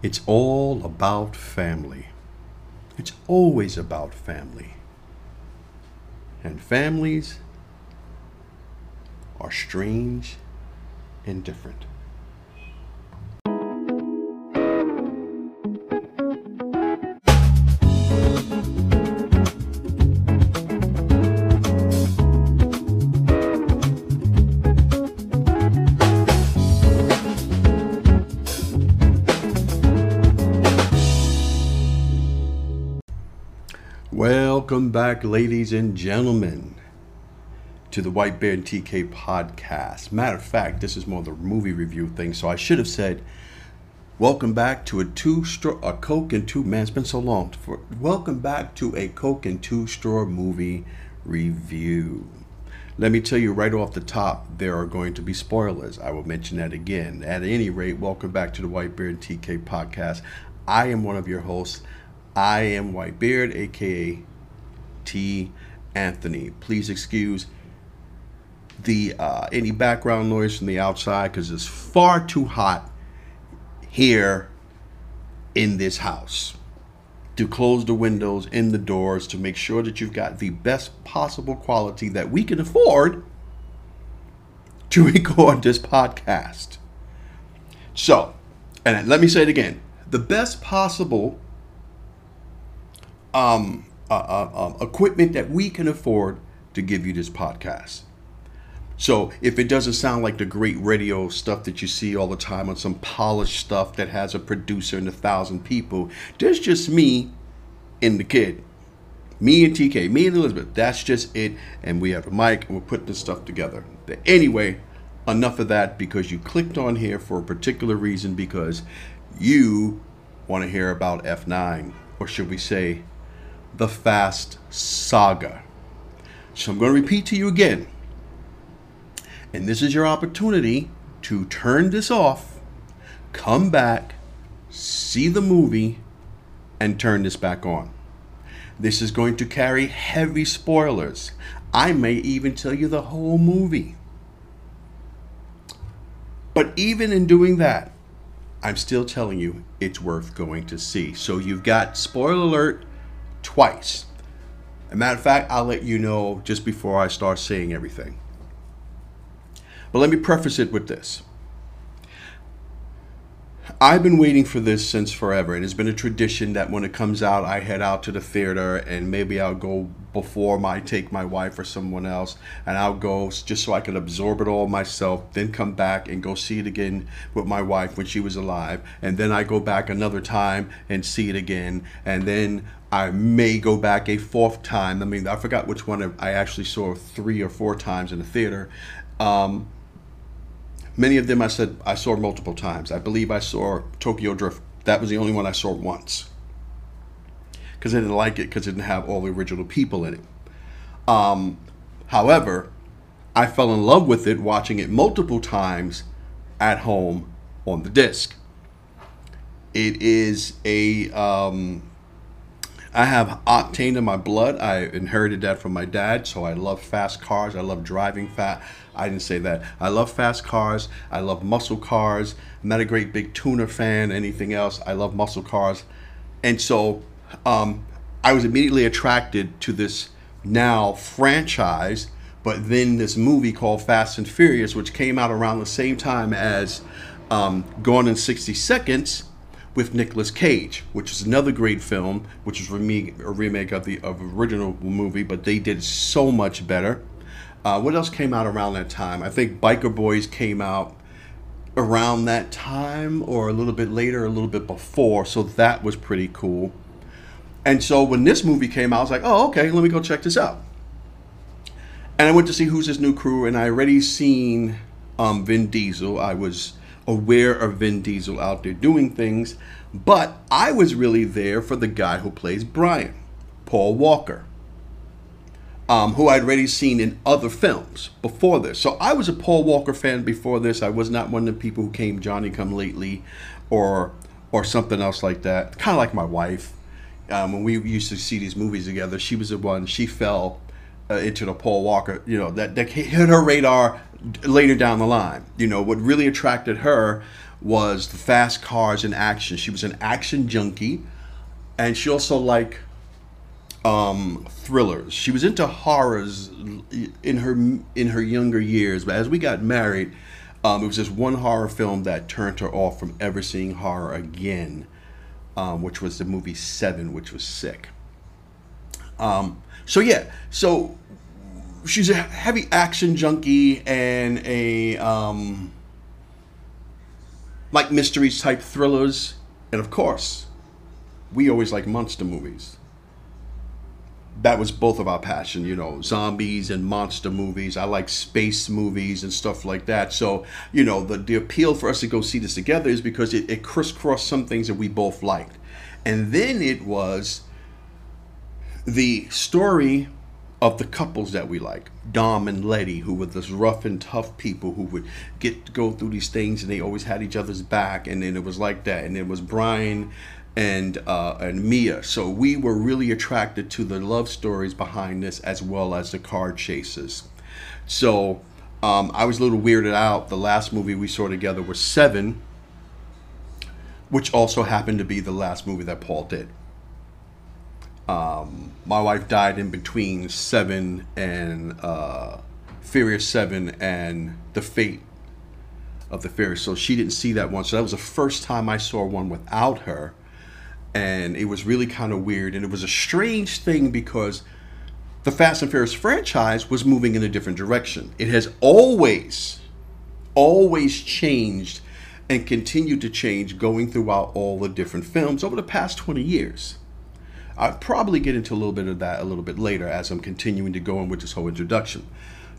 It's all about family. It's always about family. And families are strange and different. Welcome back, ladies and gentlemen, to the Whitebeard and TK podcast. Matter of fact, this is more the movie review thing, so I should have said, "Welcome back to a two straw, a Coke and two Man, it's been so long. For welcome back to a Coke and two straw movie review. Let me tell you right off the top, there are going to be spoilers. I will mention that again. At any rate, welcome back to the Whitebeard and TK podcast. I am one of your hosts. I am Whitebeard, aka T. Anthony. Please excuse the uh, any background noise from the outside because it's far too hot here in this house. To close the windows and the doors to make sure that you've got the best possible quality that we can afford to record this podcast. So, and let me say it again the best possible um, uh, uh, um, equipment that we can afford to give you this podcast. So if it doesn't sound like the great radio stuff that you see all the time on some polished stuff that has a producer and a thousand people, there's just me and the kid. Me and TK, me and Elizabeth. That's just it. And we have a mic and we're putting this stuff together. But anyway, enough of that because you clicked on here for a particular reason because you want to hear about F9, or should we say the Fast Saga. So I'm going to repeat to you again. And this is your opportunity to turn this off, come back, see the movie, and turn this back on. This is going to carry heavy spoilers. I may even tell you the whole movie. But even in doing that, I'm still telling you it's worth going to see. So you've got spoiler alert twice. As a matter of fact, I'll let you know just before I start saying everything. But let me preface it with this. I've been waiting for this since forever, and it's been a tradition that when it comes out, I head out to the theater, and maybe I'll go before my take my wife or someone else, and I'll go just so I can absorb it all myself, then come back and go see it again with my wife when she was alive, and then I go back another time and see it again, and then I may go back a fourth time. I mean, I forgot which one I actually saw three or four times in the theater. Um, Many of them I said I saw multiple times. I believe I saw Tokyo Drift. That was the only one I saw once. Because I didn't like it because it didn't have all the original people in it. Um, however, I fell in love with it watching it multiple times at home on the disc. It is a um, I have octane in my blood. I inherited that from my dad, so I love fast cars. I love driving fast. I didn't say that. I love fast cars. I love muscle cars. I'm not a great big tuner fan, anything else. I love muscle cars. And so um, I was immediately attracted to this now franchise, but then this movie called Fast and Furious, which came out around the same time as um, Gone in 60 Seconds with Nicolas Cage, which is another great film, which is a remake of the of original movie, but they did so much better. Uh, what else came out around that time? I think Biker Boys came out around that time, or a little bit later, a little bit before. So that was pretty cool. And so when this movie came out, I was like, oh, okay, let me go check this out. And I went to see who's This new crew, and I already seen um, Vin Diesel. I was aware of Vin Diesel out there doing things, but I was really there for the guy who plays Brian, Paul Walker, um, who I'd already seen in other films before this. So I was a Paul Walker fan before this. I was not one of the people who came Johnny Come Lately or or something else like that. Kind of like my wife. Um, when we used to see these movies together, she was the one. She fell uh, into the Paul Walker. You know that that hit her radar later down the line. You know, what really attracted her was the fast cars and action. She was an action junkie, and she also liked um, thrillers. She was into horrors in her in her younger years, but as we got married, um, it was just one horror film that turned her off from ever seeing horror again, um, which was the movie Seven, which was sick. Um, so yeah, so she's a heavy action junkie and a um, like mysteries type thrillers, and of course, we always like monster movies. That was both of our passion, you know, zombies and monster movies. I like space movies and stuff like that. So, you know, the, the appeal for us to go see this together is because it, it crisscrossed some things that we both liked. And then it was the story of the couples that we like, Dom and Letty, who were this rough and tough people who would get go through these things and they always had each other's back, and then it was like that. And it was Brian and uh, and Mia. So we were really attracted to the love stories behind this as well as the car chases. So um, I was a little weirded out. The last movie we saw together was Seven, which also happened to be the last movie that Paul did. Um, my wife died in between Seven and uh, Furious Seven and The Fate of the Furious. So she didn't see that one. So that was the first time I saw one without her. And it was really kind of weird. And it was a strange thing because the Fast and Furious franchise was moving in a different direction. It has always, always changed and continued to change going throughout all the different films over the past 20 years. I'll probably get into a little bit of that a little bit later as I'm continuing to go on with this whole introduction.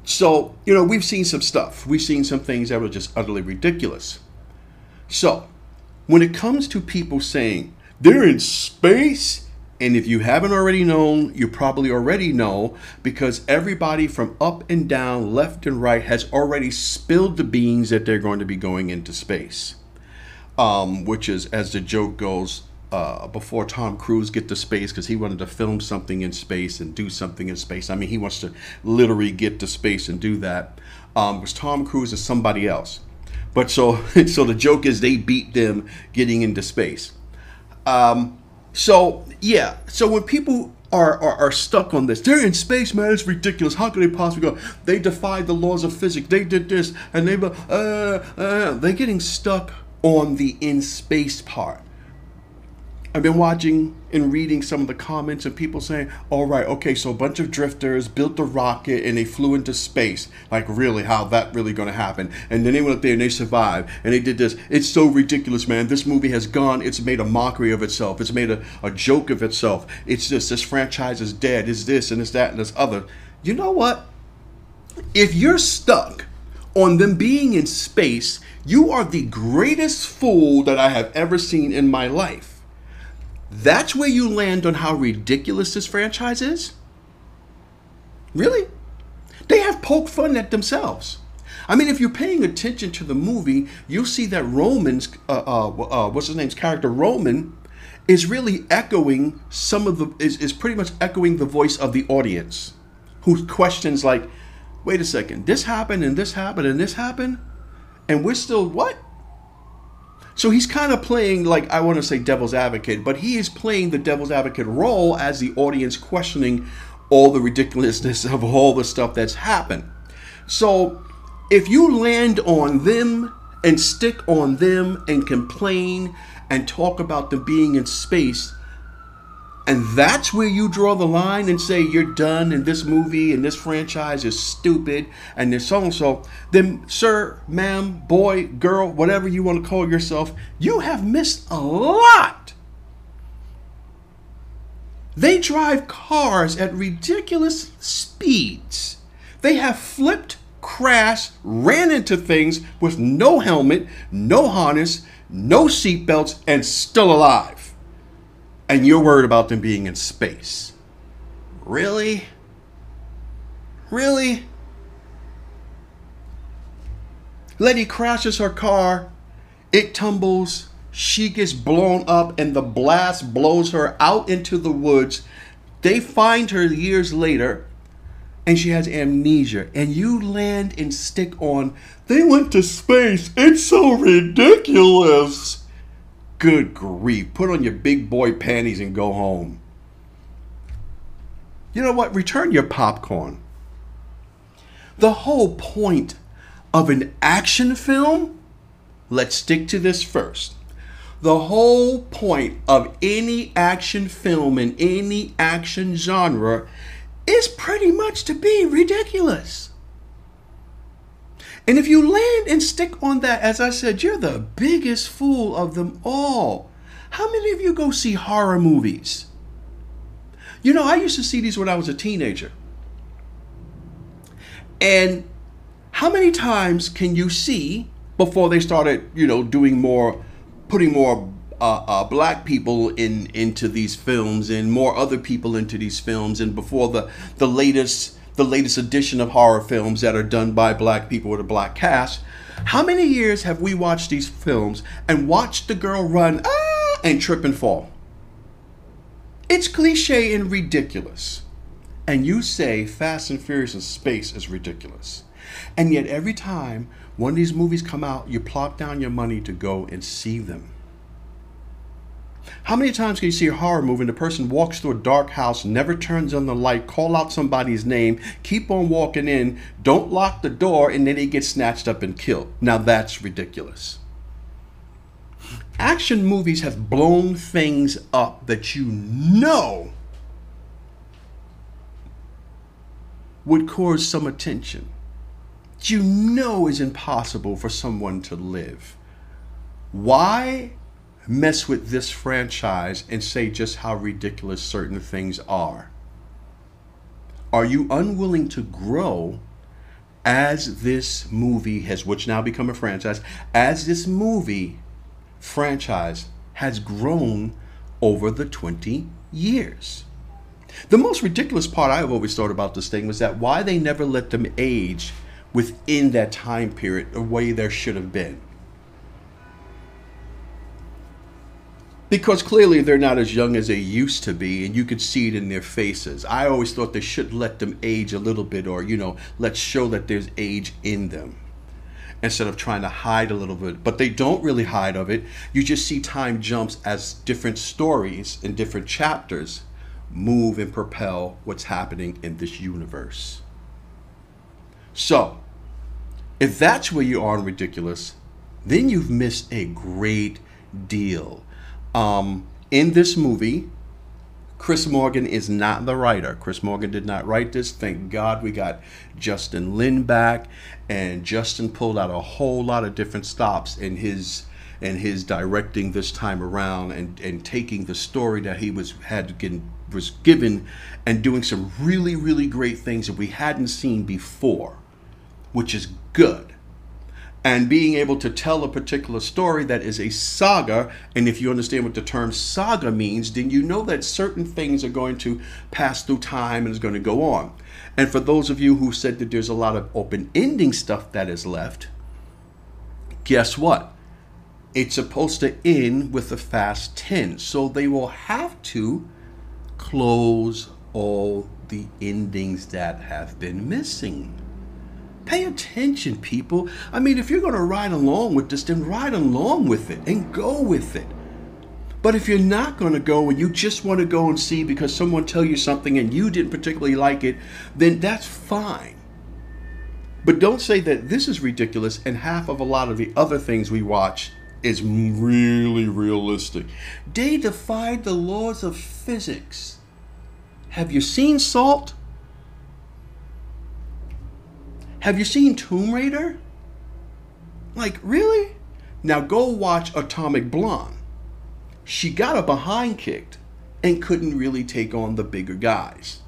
So, you know, we've seen some stuff. We've seen some things that were just utterly ridiculous. So, when it comes to people saying they're in space, and if you haven't already known, you probably already know because everybody from up and down, left and right has already spilled the beans that they're going to be going into space. Um, which is, as the joke goes, uh, before Tom Cruise get to space because he wanted to film something in space and do something in space. I mean, he wants to literally get to space and do that. Um, was Tom Cruise is somebody else. But so so the joke is they beat them getting into space. Um, so yeah, so when people are, are, are stuck on this, they're in space, man. It's ridiculous. How could they possibly go? They defied the laws of physics. They did this, and they uh, uh, they're getting stuck on the in space part I've been watching and reading some of the comments and people saying, all right, okay, so a bunch of drifters built a rocket and they flew into space. Like, really, how that really going to happen? And then they went up there and they survived and they did this. It's so ridiculous, man. This movie has gone, it's made a mockery of itself. It's made a, a joke of itself. It's this, this franchise is dead. It's this and it's that and this other. You know what? If you're stuck on them being in space, you are the greatest fool that I have ever seen in my life that's where you land on how ridiculous this franchise is? Really? They have poked fun at themselves. I mean, if you're paying attention to the movie, you'll see that Roman's, uh, uh, uh, what's his name's character, Roman, is really echoing some of the, is, is pretty much echoing the voice of the audience who questions like, wait a second, this happened and this happened and this happened? And we're still what? So he's kind of playing, like, I want to say devil's advocate, but he is playing the devil's advocate role as the audience questioning all the ridiculousness of all the stuff that's happened. So if you land on them and stick on them and complain and talk about them being in space, and that's where you draw the line and say you're done and this movie and this franchise is stupid and this so and so, then, sir, ma'am, boy, girl, whatever you want to call yourself, you have missed a lot. They drive cars at ridiculous speeds. They have flipped, crashed, ran into things with no helmet, no harness, no seatbelts, and still alive and you're worried about them being in space. Really? Really? Letty crashes her car, it tumbles, she gets blown up, and the blast blows her out into the woods. They find her years later, and she has amnesia, and you land and stick on, they went to space. It's so ridiculous. Good grief. Put on your big boy panties and go home. You know what? Return your popcorn. The whole point of an action film, let's stick to this first. The whole point of any action film in any action genre is pretty much to be ridiculous. And if you land and stick on that, as I said, you're the biggest fool of them all. How many of you go see horror movies? You know, I used to see these when I was a teenager. And how many times can you see before they started, you know, doing more, putting more uh, uh, black people in into these films and more other people into these films, and before the the latest the latest edition of horror films that are done by black people with a black cast. How many years have we watched these films and watched the girl run ah, and trip and fall? It's cliche and ridiculous. And you say Fast and Furious in space is ridiculous. And yet every time one of these movies come out, you plop down your money to go and see them. How many times can you see a horror movie and the person walks through a dark house, never turns on the light, call out somebody's name, keep on walking in, don't lock the door, and then he gets snatched up and killed? Now that's ridiculous. Action movies have blown things up that you know would cause some attention. You know is impossible for someone to live. Why mess with this franchise and say just how ridiculous certain things are? Are you unwilling to grow as this movie has, which now become a franchise, as this movie franchise has grown over the 20 years? The most ridiculous part I've always thought about this thing was that why they never let them age within that time period the way there should have been. Because clearly they're not as young as they used to be and you could see it in their faces. I always thought they should let them age a little bit or you know let's show that there's age in them instead of trying to hide a little bit. But they don't really hide of it. You just see time jumps as different stories and different chapters move and propel what's happening in this universe. So if that's where you are in ridiculous then you've missed a great deal um, in this movie, Chris Morgan is not the writer. Chris Morgan did not write this. Thank God we got Justin Lin back, and Justin pulled out a whole lot of different stops in his in his directing this time around, and and taking the story that he was had get, was given, and doing some really really great things that we hadn't seen before, which is good and being able to tell a particular story that is a saga. And if you understand what the term saga means, then you know that certain things are going to pass through time and is going to go on. And for those of you who said that there's a lot of open ending stuff that is left, guess what? It's supposed to end with a fast 10. So they will have to close all the endings that have been missing. Pay attention, people. I mean, if you're going to ride along with this, then ride along with it and go with it. But if you're not going to go and you just want to go and see because someone tell you something and you didn't particularly like it, then that's fine. But don't say that this is ridiculous and half of a lot of the other things we watch is really realistic. They defied the laws of physics. Have you seen Salt? Have you seen Tomb Raider? Like, really? Now go watch Atomic Blonde. She got a behind kicked and couldn't really take on the bigger guys.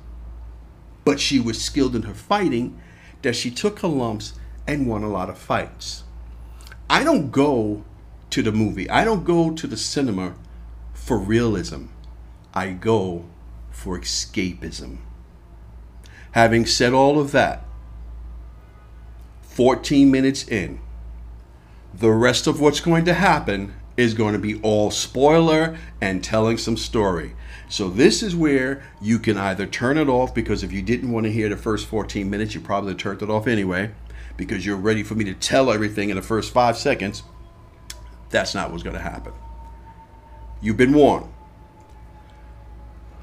But she was skilled in her fighting that she took her lumps and won a lot of fights. I don't go to the movie, I don't go to the cinema for realism. I go for escapism. Having said all of that, 14 minutes in. The rest of what's going to happen is going to be all spoiler and telling some story. So this is where you can either turn it off because if you didn't want to hear the first 14 minutes, you probably turned it off anyway because you're ready for me to tell everything in the first five seconds. That's not what's going to happen. You've been warned.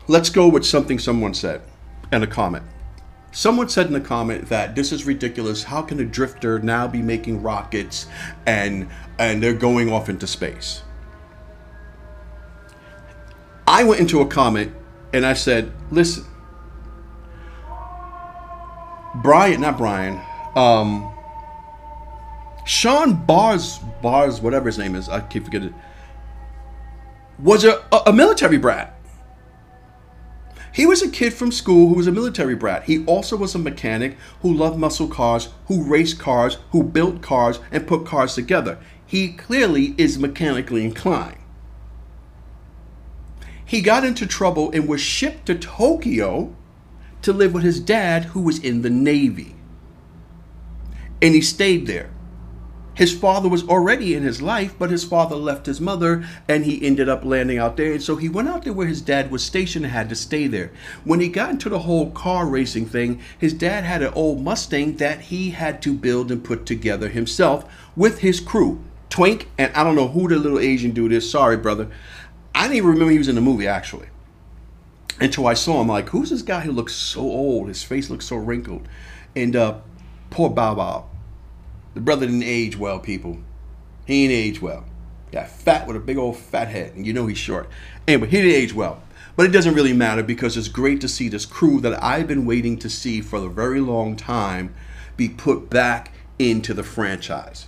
Let's go with something someone said and a comment. Someone said in the comment that this is ridiculous. How can a drifter now be making rockets and and they're going off into space? I went into a comment and I said, "Listen, Brian, not Brian, um, Sean Bars, Bars, whatever his name is, I keep forgetting, was a, a military brat. He was a kid from school who was a military brat. He also was a mechanic who loved muscle cars, who raced cars, who built cars, and put cars together. He clearly is mechanically inclined. He got into trouble and was shipped to Tokyo to live with his dad, who was in the Navy. And he stayed there. His father was already in his life, but his father left his mother and he ended up landing out there. And so he went out there where his dad was stationed and had to stay there. When he got into the whole car racing thing, his dad had an old Mustang that he had to build and put together himself with his crew. Twink, and I don't know who the little Asian dude is. Sorry, brother. I didn't even remember he was in the movie actually. Until I saw him, like, who's this guy who looks so old? His face looks so wrinkled. And uh, poor Bow Wow the brother didn't age well, people. He ain't age well. Got fat with a big old fat head, and you know he's short. Anyway, he didn't age well. But it doesn't really matter because it's great to see this crew that I've been waiting to see for a very long time be put back into the franchise.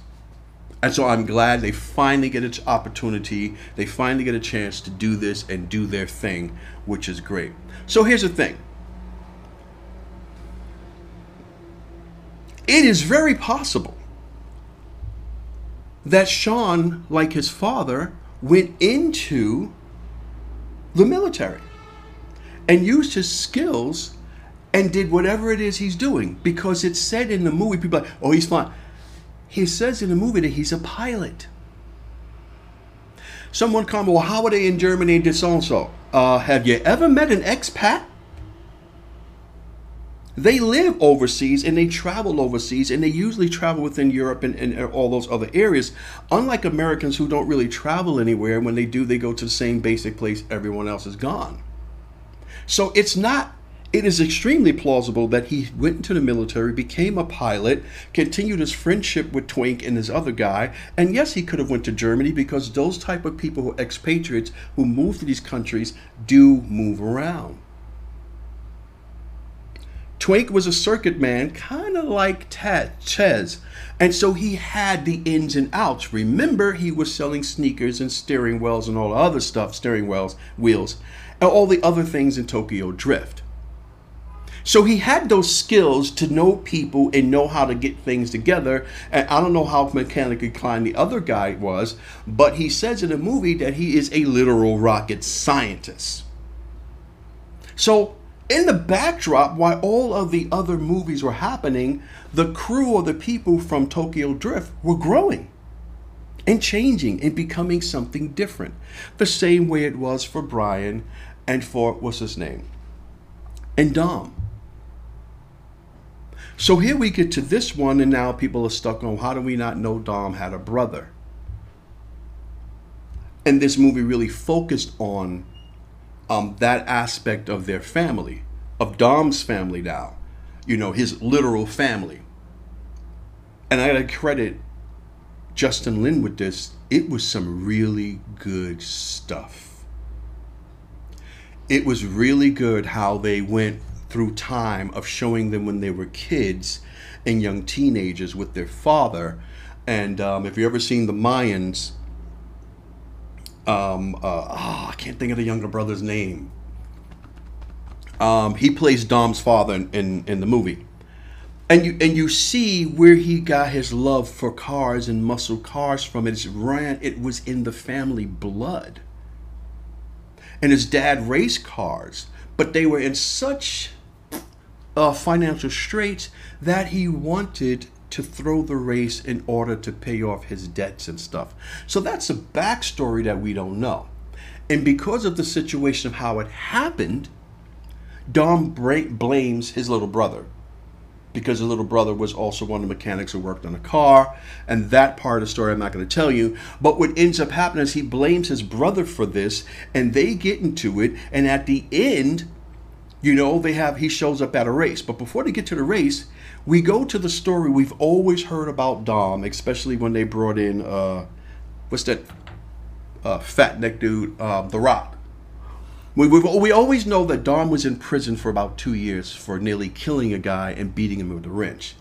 And so I'm glad they finally get an opportunity. They finally get a chance to do this and do their thing, which is great. So here's the thing it is very possible that Sean, like his father, went into the military and used his skills and did whatever it is he's doing because it's said in the movie people like oh he's fine. He says in the movie that he's a pilot. Someone comment well how are they in germany did so and so uh, have you ever met an expat they live overseas and they travel overseas and they usually travel within Europe and, and, all those other areas. Unlike Americans who don't really travel anywhere, when they do, they go to the same basic place everyone else is gone. So it's not, it is extremely plausible that he went into the military, became a pilot, continued his friendship with Twink and his other guy. And yes, he could have went to Germany because those type of people who expatriates who move to these countries do move around. Twink was a circuit man, kind of like Ted, Ches. And so he had the ins and outs. Remember, he was selling sneakers and steering wheels and all the other stuff, steering wheels, wheels, and all the other things in Tokyo Drift. So he had those skills to know people and know how to get things together. And I don't know how mechanically inclined the other guy was, but he says in the movie that he is a literal rocket scientist. So in the backdrop, while all of the other movies were happening, the crew or the people from Tokyo Drift were growing and changing and becoming something different. The same way it was for Brian and for, what's his name? And Dom. So here we get to this one, and now people are stuck on how do we not know Dom had a brother? And this movie really focused on um, that aspect of their family, of Dom's family now, you know, his literal family. And I gotta credit Justin Lin with this. It was some really good stuff. It was really good how they went through time of showing them when they were kids and young teenagers with their father. And um, if you've ever seen the Mayans, um, uh, oh, I can't think of the younger brother's name. Um, he plays Dom's father in, in, in the movie, and you and you see where he got his love for cars and muscle cars from. It ran. It was in the family blood. And his dad raced cars, but they were in such uh, financial straits that he wanted to throw the race in order to pay off his debts and stuff. So that's a backstory that we don't know. And because of the situation of how it happened, Dom blames his little brother because his little brother was also one of the mechanics who worked on a car. And that part of the story I'm not going to tell you. But what ends up happening is he blames his brother for this, and they get into it. And at the end, you know, they have he shows up at a race. But before they get to the race, we go to the story we've always heard about Dom, especially when they brought in uh, what's that uh, fat neck dude, uh, The Rock. We, we always know that Dom was in prison for about two years for nearly killing a guy and beating him with a wrench.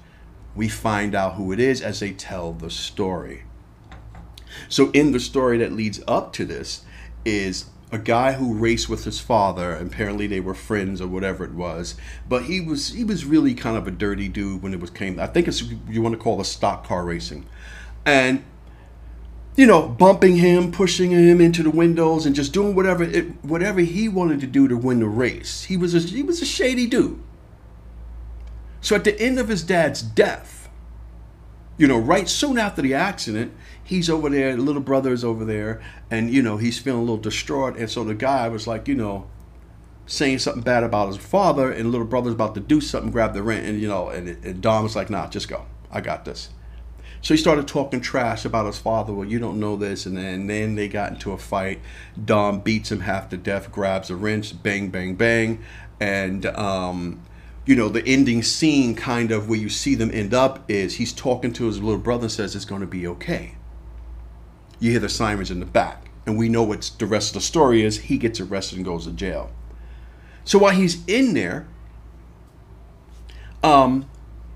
We find out who it is as they tell the story. So, in the story that leads up to this, is a guy who raced with his father. Apparently, they were friends or whatever it was. But he was he was really kind of a dirty dude when it was came. I think it's you want to call it stock car racing, and you know, bumping him, pushing him into the windows, and just doing whatever it, whatever he wanted to do to win the race. He was a, he was a shady dude. So at the end of his dad's death, you know, right soon after the accident, he's over there, the little brother's over there, and you know, he's feeling a little distraught. And so the guy was like, you know, saying something bad about his father, and little brother's about to do something, grab the rent, and you know, and, and Dom was like, nah, just go. I got this. So he started talking trash about his father. Well, you don't know this, and then, and then they got into a fight. Dom beats him half to death, grabs a wrench, bang, bang, bang, and um, you know the ending scene, kind of where you see them end up, is he's talking to his little brother, and says it's going to be okay. You hear the sirens in the back, and we know what the rest of the story is. He gets arrested and goes to jail. So while he's in there, um,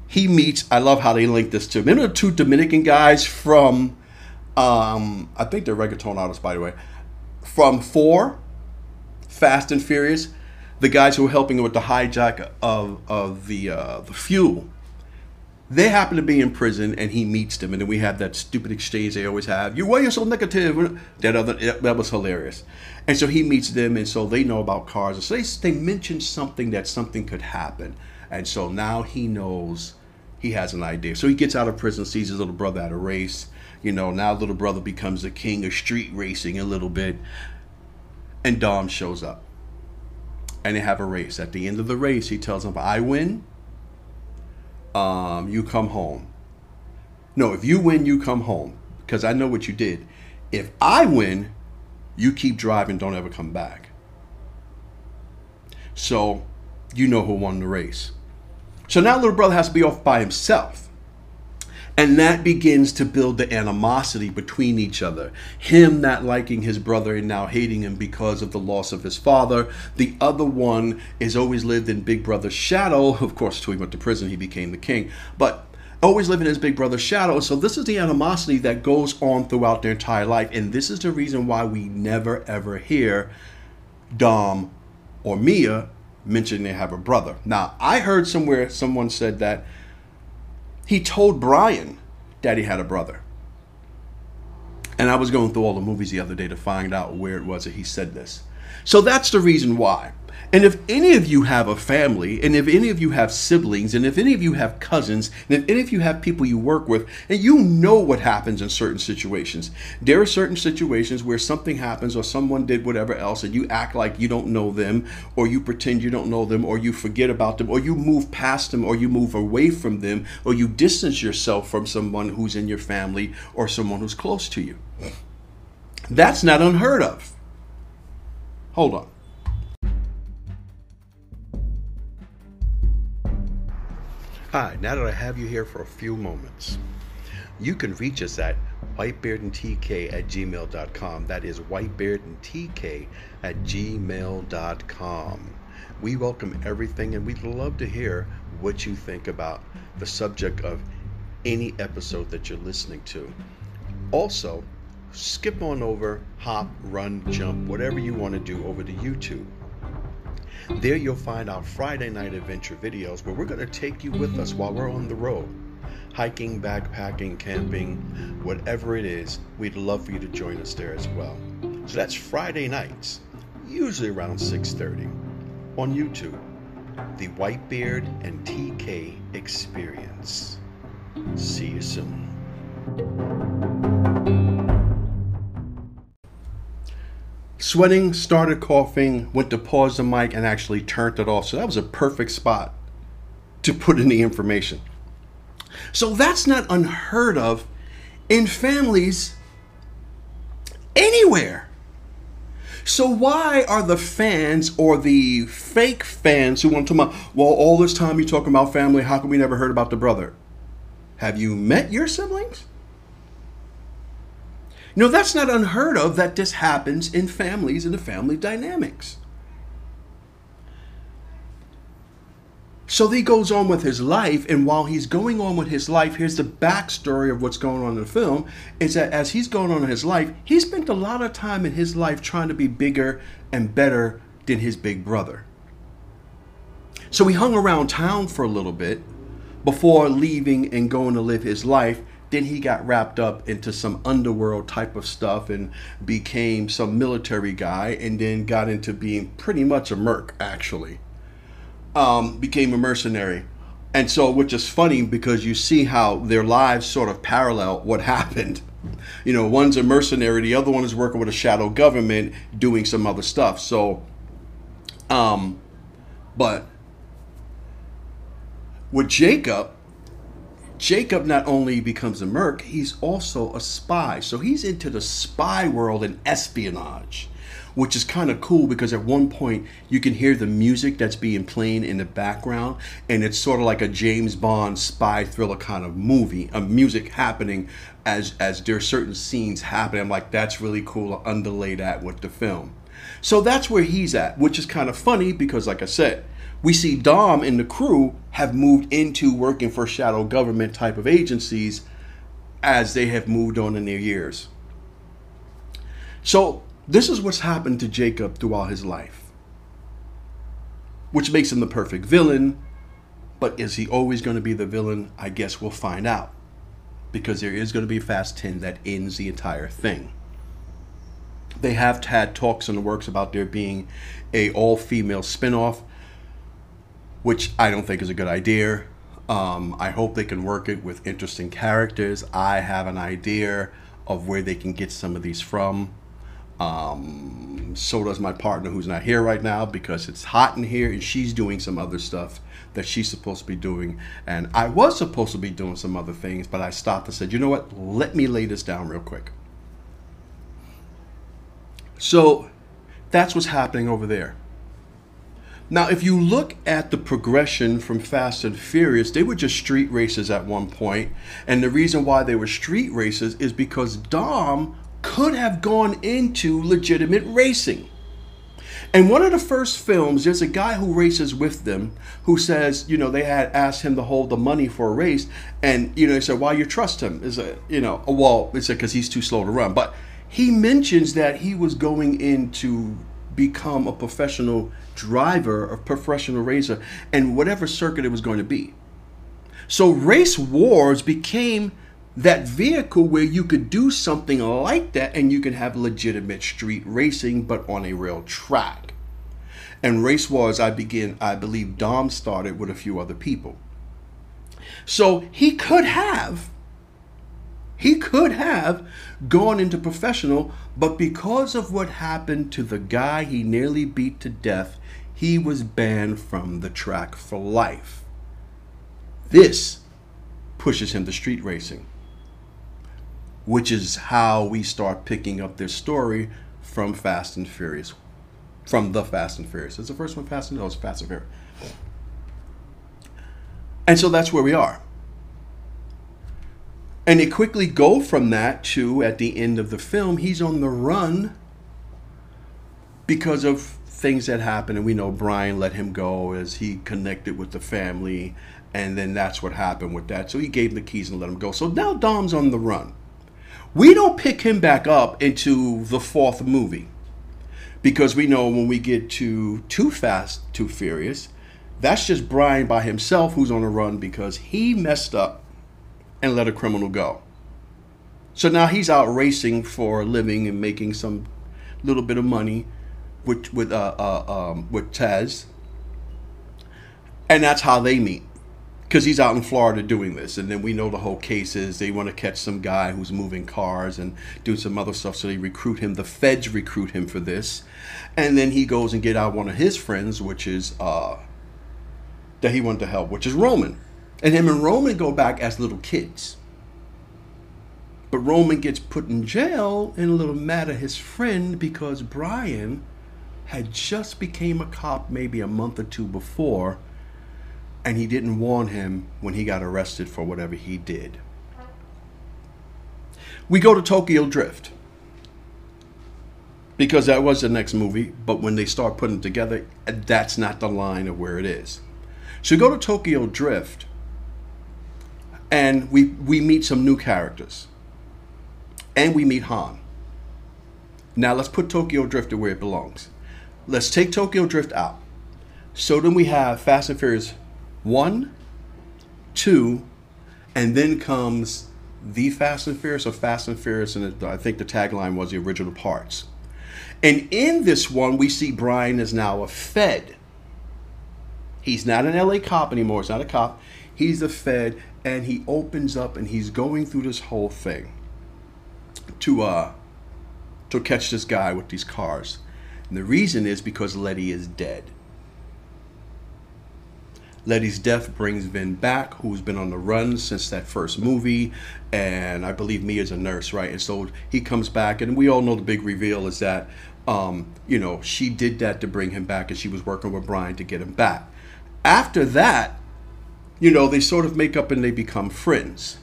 he meets. I love how they link this to. Remember the two Dominican guys from, um, I think they're reggaeton artists, by the way, from Four, Fast and Furious, the guys who were helping with the hijack of of the uh, the fuel. They happen to be in prison, and he meets them, and then we have that stupid exchange they always have. You why you're so negative? That other that was hilarious, and so he meets them, and so they know about cars, and so they they mention something that something could happen, and so now he knows he has an idea. So he gets out of prison, sees his little brother at a race. You know, now little brother becomes the king of street racing a little bit. And Dom shows up. And they have a race. At the end of the race, he tells him, I win, um, you come home. No, if you win, you come home. Because I know what you did. If I win, you keep driving, don't ever come back. So you know who won the race. So now little brother has to be off by himself. And that begins to build the animosity between each other. Him not liking his brother and now hating him because of the loss of his father. The other one is always lived in Big Brother's shadow. Of course, until he went to prison, he became the king. But always living in his big brother's shadow. So this is the animosity that goes on throughout their entire life. And this is the reason why we never ever hear Dom or Mia mentioning they have a brother. Now, I heard somewhere someone said that he told Brian he had a brother. And I was going through all the movies the other day to find out where it was that he said this. So that's the reason why. And if any of you have a family, and if any of you have siblings, and if any of you have cousins, and if any of you have people you work with, and you know what happens in certain situations, there are certain situations where something happens or someone did whatever else, and you act like you don't know them, or you pretend you don't know them, or you forget about them, or you move past them, or you move away from them, or you distance yourself from someone who's in your family or someone who's close to you. That's not unheard of. Hold on. Hi, now that I have you here for a few moments, you can reach us at whitebeardandtk at gmail.com. That is whitebeardandtk at gmail.com. We welcome everything and we'd love to hear what you think about the subject of any episode that you're listening to. Also, skip on over, hop, run, jump, whatever you want to do over to YouTube. There you'll find our Friday night adventure videos where we're going to take you with us while we're on the road. Hiking, backpacking, camping, whatever it is, we'd love for you to join us there as well. So that's Friday nights, usually around 6:30 on YouTube. The Whitebeard and TK Experience. See you soon. Sweating, started coughing, went to pause the mic, and actually turned it off. So that was a perfect spot to put in the information. So that's not unheard of in families anywhere. So why are the fans or the fake fans who want to talk about, well, all this time you're talking about family, how come we never heard about the brother? Have you met your siblings? No, that's not unheard of that this happens in families and the family dynamics. So he goes on with his life, and while he's going on with his life, here's the backstory of what's going on in the film: is that as he's going on in his life, he spent a lot of time in his life trying to be bigger and better than his big brother. So he hung around town for a little bit before leaving and going to live his life. Then he got wrapped up into some underworld type of stuff and became some military guy, and then got into being pretty much a merc, actually um, became a mercenary. And so, which is funny because you see how their lives sort of parallel what happened. You know, one's a mercenary, the other one is working with a shadow government doing some other stuff. So, um, but with Jacob, Jacob not only becomes a merc, he's also a spy. So he's into the spy world and espionage which is kind of cool because at one point you can hear the music that's being played in the background, and it's sort of like a James Bond spy thriller kind of movie, a music happening as as there are certain scenes happening. I'm like, that's really cool. I'll underlay that with the film. So that's where he's at, which is kind of funny because, like I said, we see Dom and the crew have moved into working for shadow government type of agencies as they have moved on in their years. So this is what's happened to Jacob throughout his life, which makes him the perfect villain. But is he always going to be the villain? I guess we'll find out. Because there is going to be a Fast 10 that ends the entire thing. They have had talks in the works about there being a all-female spinoff, which I don't think is a good idea. Um, I hope they can work it with interesting characters. I have an idea of where they can get some of these from. Um, so does my partner who's not here right now because it's hot in here and she's doing some other stuff that she's supposed to be doing. And I was supposed to be doing some other things, but I stopped and said, you know what? Let me lay this down real quick. So that's what's happening over there. Now, if you look at the progression from Fast and Furious, they were just street races at one point, And the reason why they were street races is because Dom could have gone into legitimate racing. And one of the first films, there's a guy who races with them who says, you know, they had asked him to hold the money for a race. And, you know, they said, why you trust him? Is a, you know, well, it's because he's too slow to run. But he mentions that he was going in to become a professional driver, of professional racer, and whatever circuit it was going to be. So race wars became that vehicle where you could do something like that and you can have legitimate street racing but on a real track and race wars i begin i believe dom started with a few other people so he could have he could have gone into professional but because of what happened to the guy he nearly beat to death he was banned from the track for life this pushes him to street racing which is how we start picking up this story from Fast and Furious, from the Fast and Furious. It's the first one, Fast and no, it's Fast and Furious. And so that's where we are. And they quickly go from that to at the end of the film, he's on the run because of things that happened. And we know Brian let him go as he connected with the family. And then that's what happened with that. So he gave him the keys and let him go. So now Dom's on the run. We don't pick him back up into the fourth movie because we know when we get to Too Fast, Too Furious, that's just Brian by himself who's on a run because he messed up and let a criminal go. So now he's out racing for a living and making some little bit of money with with uh, uh um, with Taz, and that's how they meet because he's out in Florida doing this. And then we know the whole case is they want to catch some guy who's moving cars and doing some other stuff. So they recruit him. The feds recruit him for this. And then he goes and get out one of his friends, which is uh, that he wanted to help, which is Roman. And him and Roman go back as little kids. But Roman gets put in jail and a little mad at his friend because Brian had just became a cop maybe a month or two before and he didn't warn him when he got arrested for whatever he did. We go to Tokyo Drift because that was the next movie, but when they start putting together, that's not the line of where it is. So we go to Tokyo Drift and we, we meet some new characters and we meet Han. Now let's put Tokyo Drift to where it belongs. Let's take Tokyo Drift out. So then we have Fast and Furious one, two, and then comes the Fast and Furious or Fast and Furious, and I think the tagline was the original parts. And in this one, we see Brian is now a Fed. He's not an LA cop anymore. He's not a cop. He's a Fed, and he opens up and he's going through this whole thing to uh to catch this guy with these cars. And the reason is because Letty is dead. Letty's death brings Vin back, who's been on the run since that first movie, and I believe Mia's a nurse, right? And so he comes back, and we all know the big reveal is that, um, you know, she did that to bring him back, and she was working with Brian to get him back. After that, you know, they sort of make up and they become friends.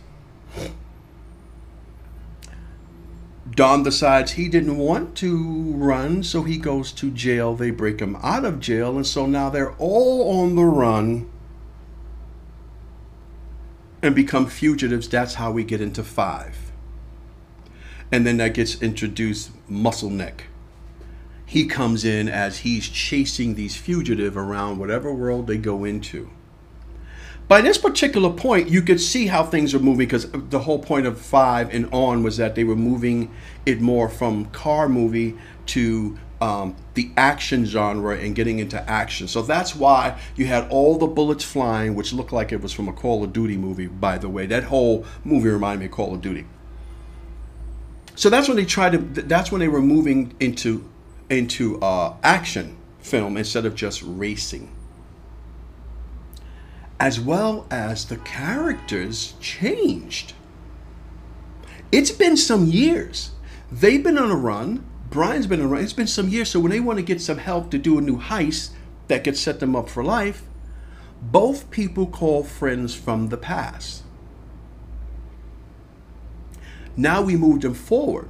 Dom decides he didn't want to run, so he goes to jail. They break him out of jail, and so now they're all on the run and become fugitives. That's how we get into five. And then that gets introduced Muscle Neck. He comes in as he's chasing these fugitive around whatever world they go into by this particular point, you could see how things are moving because the whole point of five and on was that they were moving it more from car movie to um, the action genre and getting into action. So that's why you had all the bullets flying, which looked like it was from a Call of Duty movie, by the way. That whole movie reminded me of Call of Duty. So that's when they tried to. That's when they were moving into into uh, action film instead of just racing as well as the characters changed. It's been some years. They've been on a run. Brian's been on a run. It's been some years. So when they want to get some help to do a new heist that could set them up for life, both people call friends from the past. Now we moved them forward.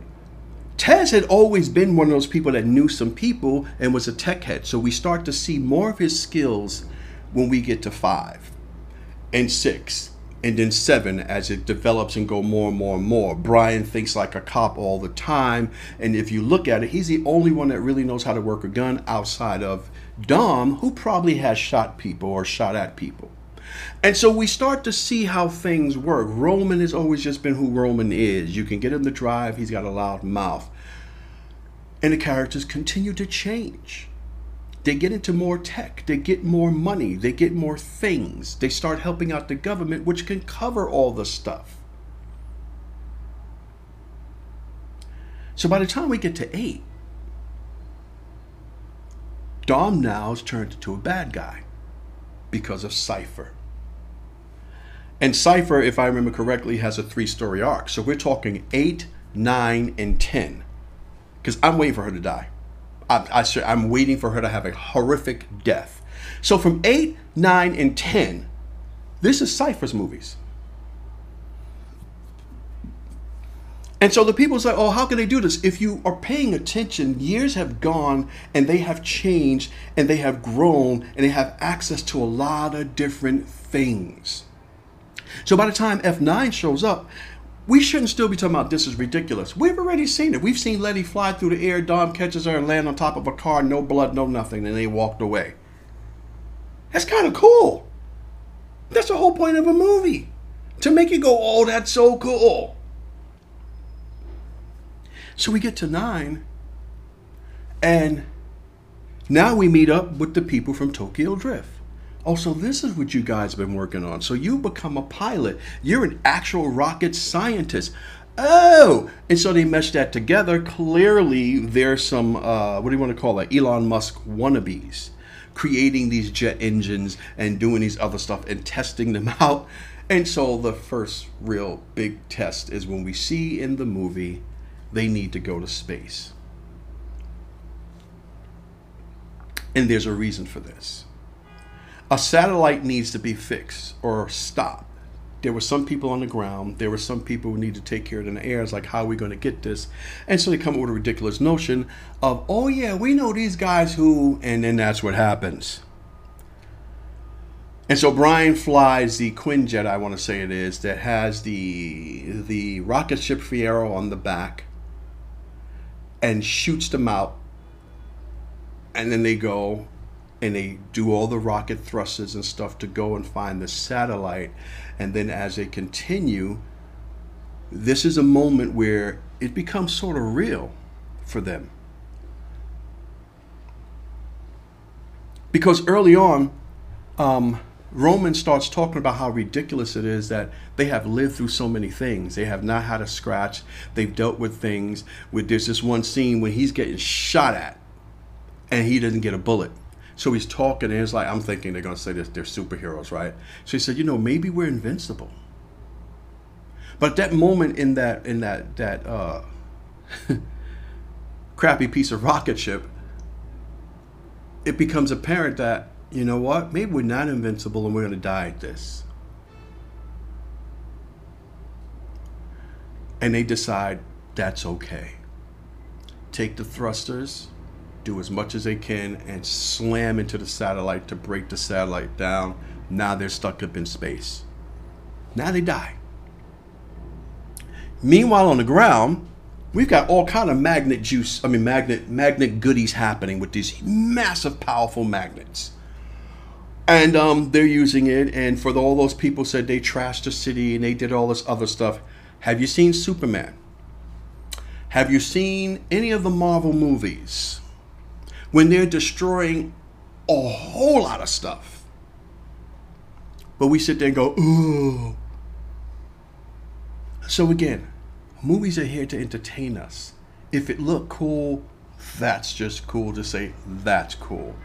Tej had always been one of those people that knew some people and was a tech head. So we start to see more of his skills when we get to five and six and then seven as it develops and go more and more and more. Brian thinks like a cop all the time, and if you look at it, he's the only one that really knows how to work a gun outside of Dom, who probably has shot people or shot at people. And so we start to see how things work. Roman has always just been who Roman is. You can get him to drive, he's got a loud mouth. And the characters continue to change. They get into more tech, they get more money, they get more things. They start helping out the government, which can cover all the stuff. So by the time we get to eight, Dom now now's turned into a bad guy because of Cypher. And Cypher, if I remember correctly, has a three story arc. So we're talking eight, nine, and 10. Because I'm waiting for her to die. I, I, I'm waiting for her to have a horrific death. So from 8, 9, and 10, this is Cypher's movies. And so the people say, oh, how can they do this? If you are paying attention, years have gone and they have changed and they have grown and they have access to a lot of different things. So by the time F9 shows up, we shouldn't still be talking about this is ridiculous. We've already seen it. We've seen Letty fly through the air, Dom catches her and land on top of a car, no blood, no nothing, and they walked away. That's kind of cool. That's the whole point of a movie. To make you go, oh, that's so cool. So we get to nine, and now we meet up with the people from Tokyo Drift. Oh, so this is what you guys have been working on. So you become a pilot. You're an actual rocket scientist. Oh, and so they mesh that together. Clearly, there's some uh, what do you want to call it? Elon Musk wannabes creating these jet engines and doing these other stuff and testing them out. And so the first real big test is when we see in the movie they need to go to space. And there's a reason for this. A satellite needs to be fixed or stopped. There were some people on the ground. There were some people who need to take care of the air. It's like, how are we going to get this? And so they come up with a ridiculous notion of, oh, yeah, we know these guys who, and then that's what happens. And so Brian flies the Quinjet, I want to say it is, that has the the rocket ship Fiero on the back and shoots them out. And then they go and they do all the rocket thrusters and stuff to go and find the satellite. And then as they continue, this is a moment where it becomes sort of real for them. Because early on, um, Roman starts talking about how ridiculous it is that they have lived through so many things. They have not had a scratch. They've dealt with things. With there's this one scene when he's getting shot at, and he doesn't get a bullet. So he's talking, and it's like I'm thinking they're gonna say this, they're superheroes, right? So he said, you know, maybe we're invincible. But that moment in that in that that uh, crappy piece of rocket ship, it becomes apparent that you know what? Maybe we're not invincible and we're going to die at this. And they decide that's okay. Take the thrusters, do as much as they can, and slam into the satellite to break the satellite down. Now they're stuck up in space. Now they die. Meanwhile, on the ground, we've got all kind of magnet juice. I mean, magnet magnet goodies happening with these massive, powerful magnets and um, they're using it. And for the, all those people said they trashed the city and they did all this other stuff. Have you seen Superman? Have you seen any of the Marvel movies when they're destroying a whole lot of stuff? But we sit there and go, ooh. So again, movies are here to entertain us. If it looked cool, that's just cool to say that's cool.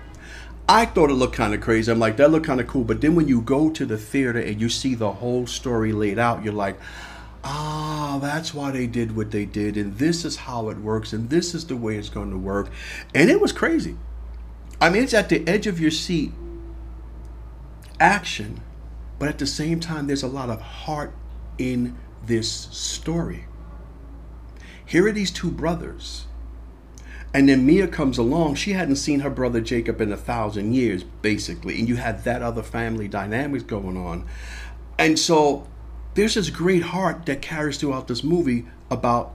I thought it looked kind of crazy. I'm like, that looked kind of cool. But then when you go to the theater and you see the whole story laid out, you're like, ah, that's why they did what they did. And this is how it works. And this is the way it's going to work. And it was crazy. I mean, it's at the edge of your seat action, but at the same time, there's a lot of heart in this story. Here are these two brothers and then Mia comes along. She hadn't seen her brother Jacob in a thousand years, basically. And you had that other family dynamics going on. And so there's this great heart that carries throughout this movie about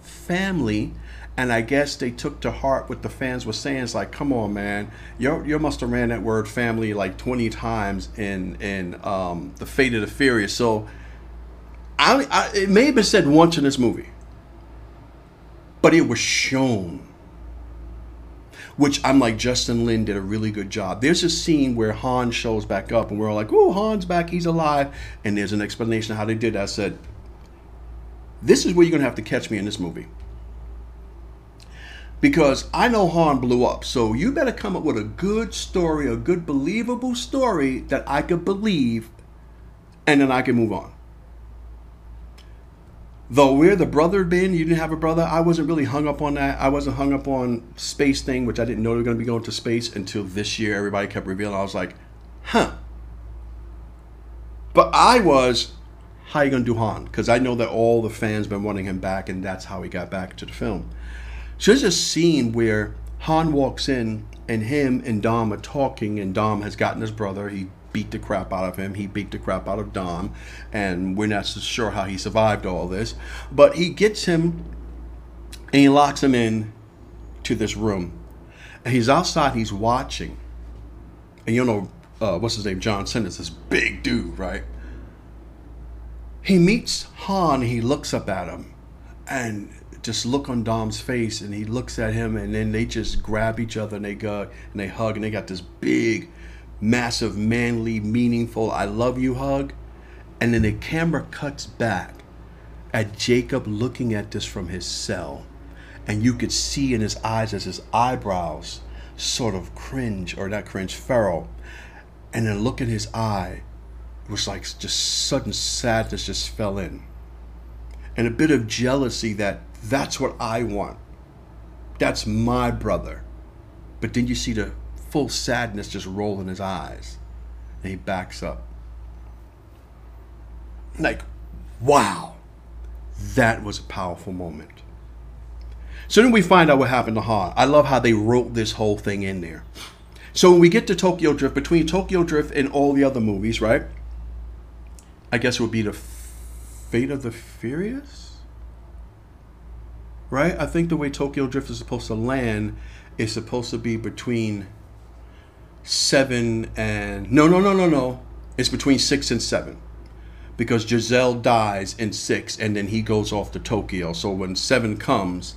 family. And I guess they took to heart what the fans were saying. It's like, come on, man, you you must have ran that word family like 20 times in in um, the Fate of the Furious. So I, I, it may have been said once in this movie, but it was shown which I'm like Justin Lin did a really good job. There's a scene where Han shows back up, and we're all like, "Oh, Han's back, he's alive," and there's an explanation of how they did that. I said, "This is where you're gonna have to catch me in this movie." Because I know Han blew up, so you better come up with a good story, a good believable story that I could believe, and then I can move on though we're the brother Ben, you didn't have a brother. I wasn't really hung up on that. I wasn't hung up on space thing, which I didn't know they were going to be going to space until this year. Everybody kept revealing. I was like, huh. But I was, how you going to do Han? Because I know that all the fans been wanting him back, and that's how he got back to the film. So there's a scene where Han walks in, and him and Dom are talking, and Dom has gotten his brother. He beat the crap out of him. He beat the crap out of Dom, and we're not so sure how he survived all this. But he gets him and he locks him in to this room. And he's outside, he's watching. And you know, uh, what's his name? John Cena, this big dude, right? He meets Han, he looks up at him, and just look on Dom's face, and he looks at him, and then they just grab each other and they go and they hug, and they got this big massive, manly, meaningful, I love you hug. And then the camera cuts back at Jacob looking at this from his cell. And you could see in his eyes as his eyebrows sort of cringe, or not cringe, furrow. And then look in his eye was like just sudden sadness just fell in. And a bit of jealousy that that's what I want. That's my brother. But then you see the full sadness just roll in his eyes. And he backs up. Like, wow, that was a powerful moment. So then we find out what happened to Han. I love how they wrote this whole thing in there. So when we get to Tokyo Drift, between Tokyo Drift and all the other movies, right? I guess it would be the Fate of the Furious? Right? I think the way Tokyo Drift is supposed to land is supposed to be between seven and no no no no no it's between six and seven because Gisele dies in six and then he goes off to Tokyo so when seven comes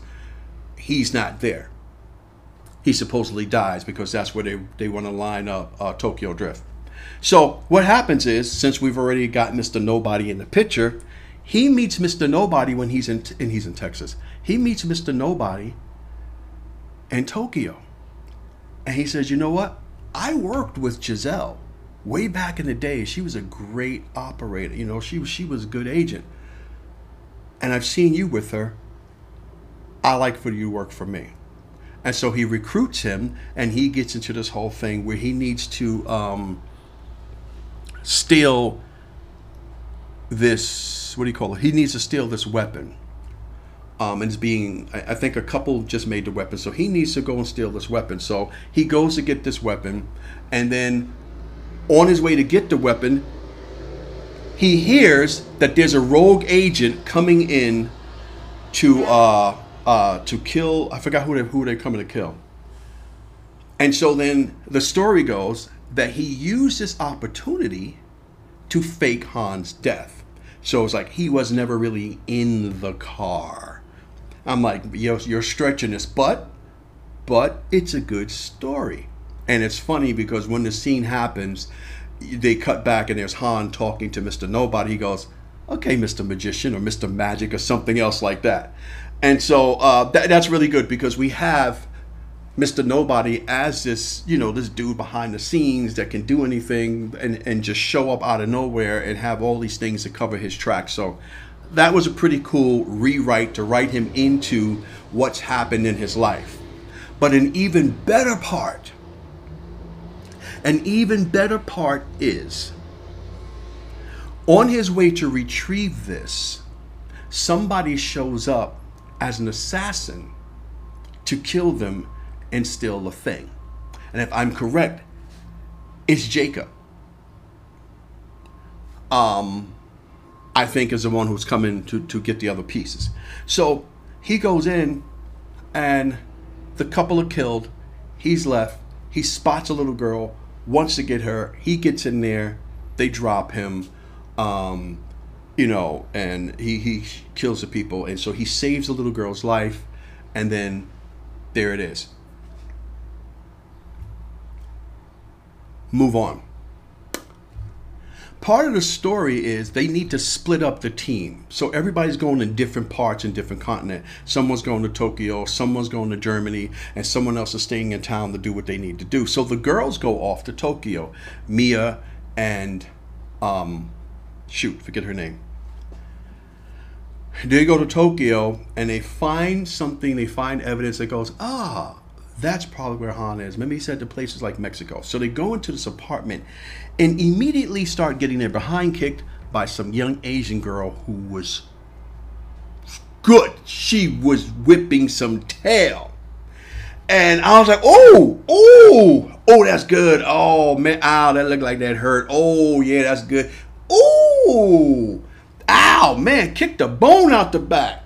he's not there he supposedly dies because that's where they, they want to line up uh, Tokyo Drift so what happens is since we've already got Mr. Nobody in the picture he meets Mr. Nobody when he's in and he's in Texas he meets Mr. Nobody in Tokyo and he says you know what I worked with Gisele way back in the day. She was a great operator. You know, she she was a good agent. And I've seen you with her. I like for you to work for me. And so he recruits him, and he gets into this whole thing where he needs to um, steal this. What do you call it? He needs to steal this weapon um, and it's being I, think a couple just made the weapon so he needs to go and steal this weapon. So he goes to get this weapon and then on his way to get the weapon he hears that there's a rogue agent coming in to uh, uh, to kill i forgot who they, who they're coming to kill. And so then the story goes that he used this opportunity to fake han's death. So it's like he was never really in the car I'm like, yo, you're stretching this, but, but it's a good story. And it's funny because when the scene happens, they cut back and there's Han talking to Mr. Nobody. He goes, okay, Mr. Magician or Mr. Magic or something else like that. And so uh, that, that's really good because we have Mr. Nobody as this, you know, this dude behind the scenes that can do anything and, and just show up out of nowhere and have all these things to cover his track. So that was a pretty cool rewrite to write him into what's happened in his life. But an even better part, an even better part is on his way to retrieve this, somebody shows up as an assassin to kill them and steal the thing. And if I'm correct, it's Jacob. Um, I think is the one who's coming to, to get the other pieces. So he goes in and the couple are killed. He's left. He spots a little girl, wants to get her. He gets in there. They drop him. Um, you know, and he, he kills the people. And so he saves the little girl's life. And then there it is. Move on part of the story is they need to split up the team. So everybody's going in different parts in different continent. Someone's going to Tokyo, someone's going to Germany, and someone else is staying in town to do what they need to do. So the girls go off to Tokyo. Mia and um shoot, forget her name. They go to Tokyo and they find something, they find evidence that goes, ah, that's probably where Han is. Maybe he said to places like Mexico. So they go into this apartment and immediately start getting their behind kicked by some young Asian girl who was good. She was whipping some tail. And I was like, oh, oh, oh, that's good. Oh, man, ow, that looked like that hurt. Oh, yeah, that's good. Oh, ow, man, kicked the bone out the back.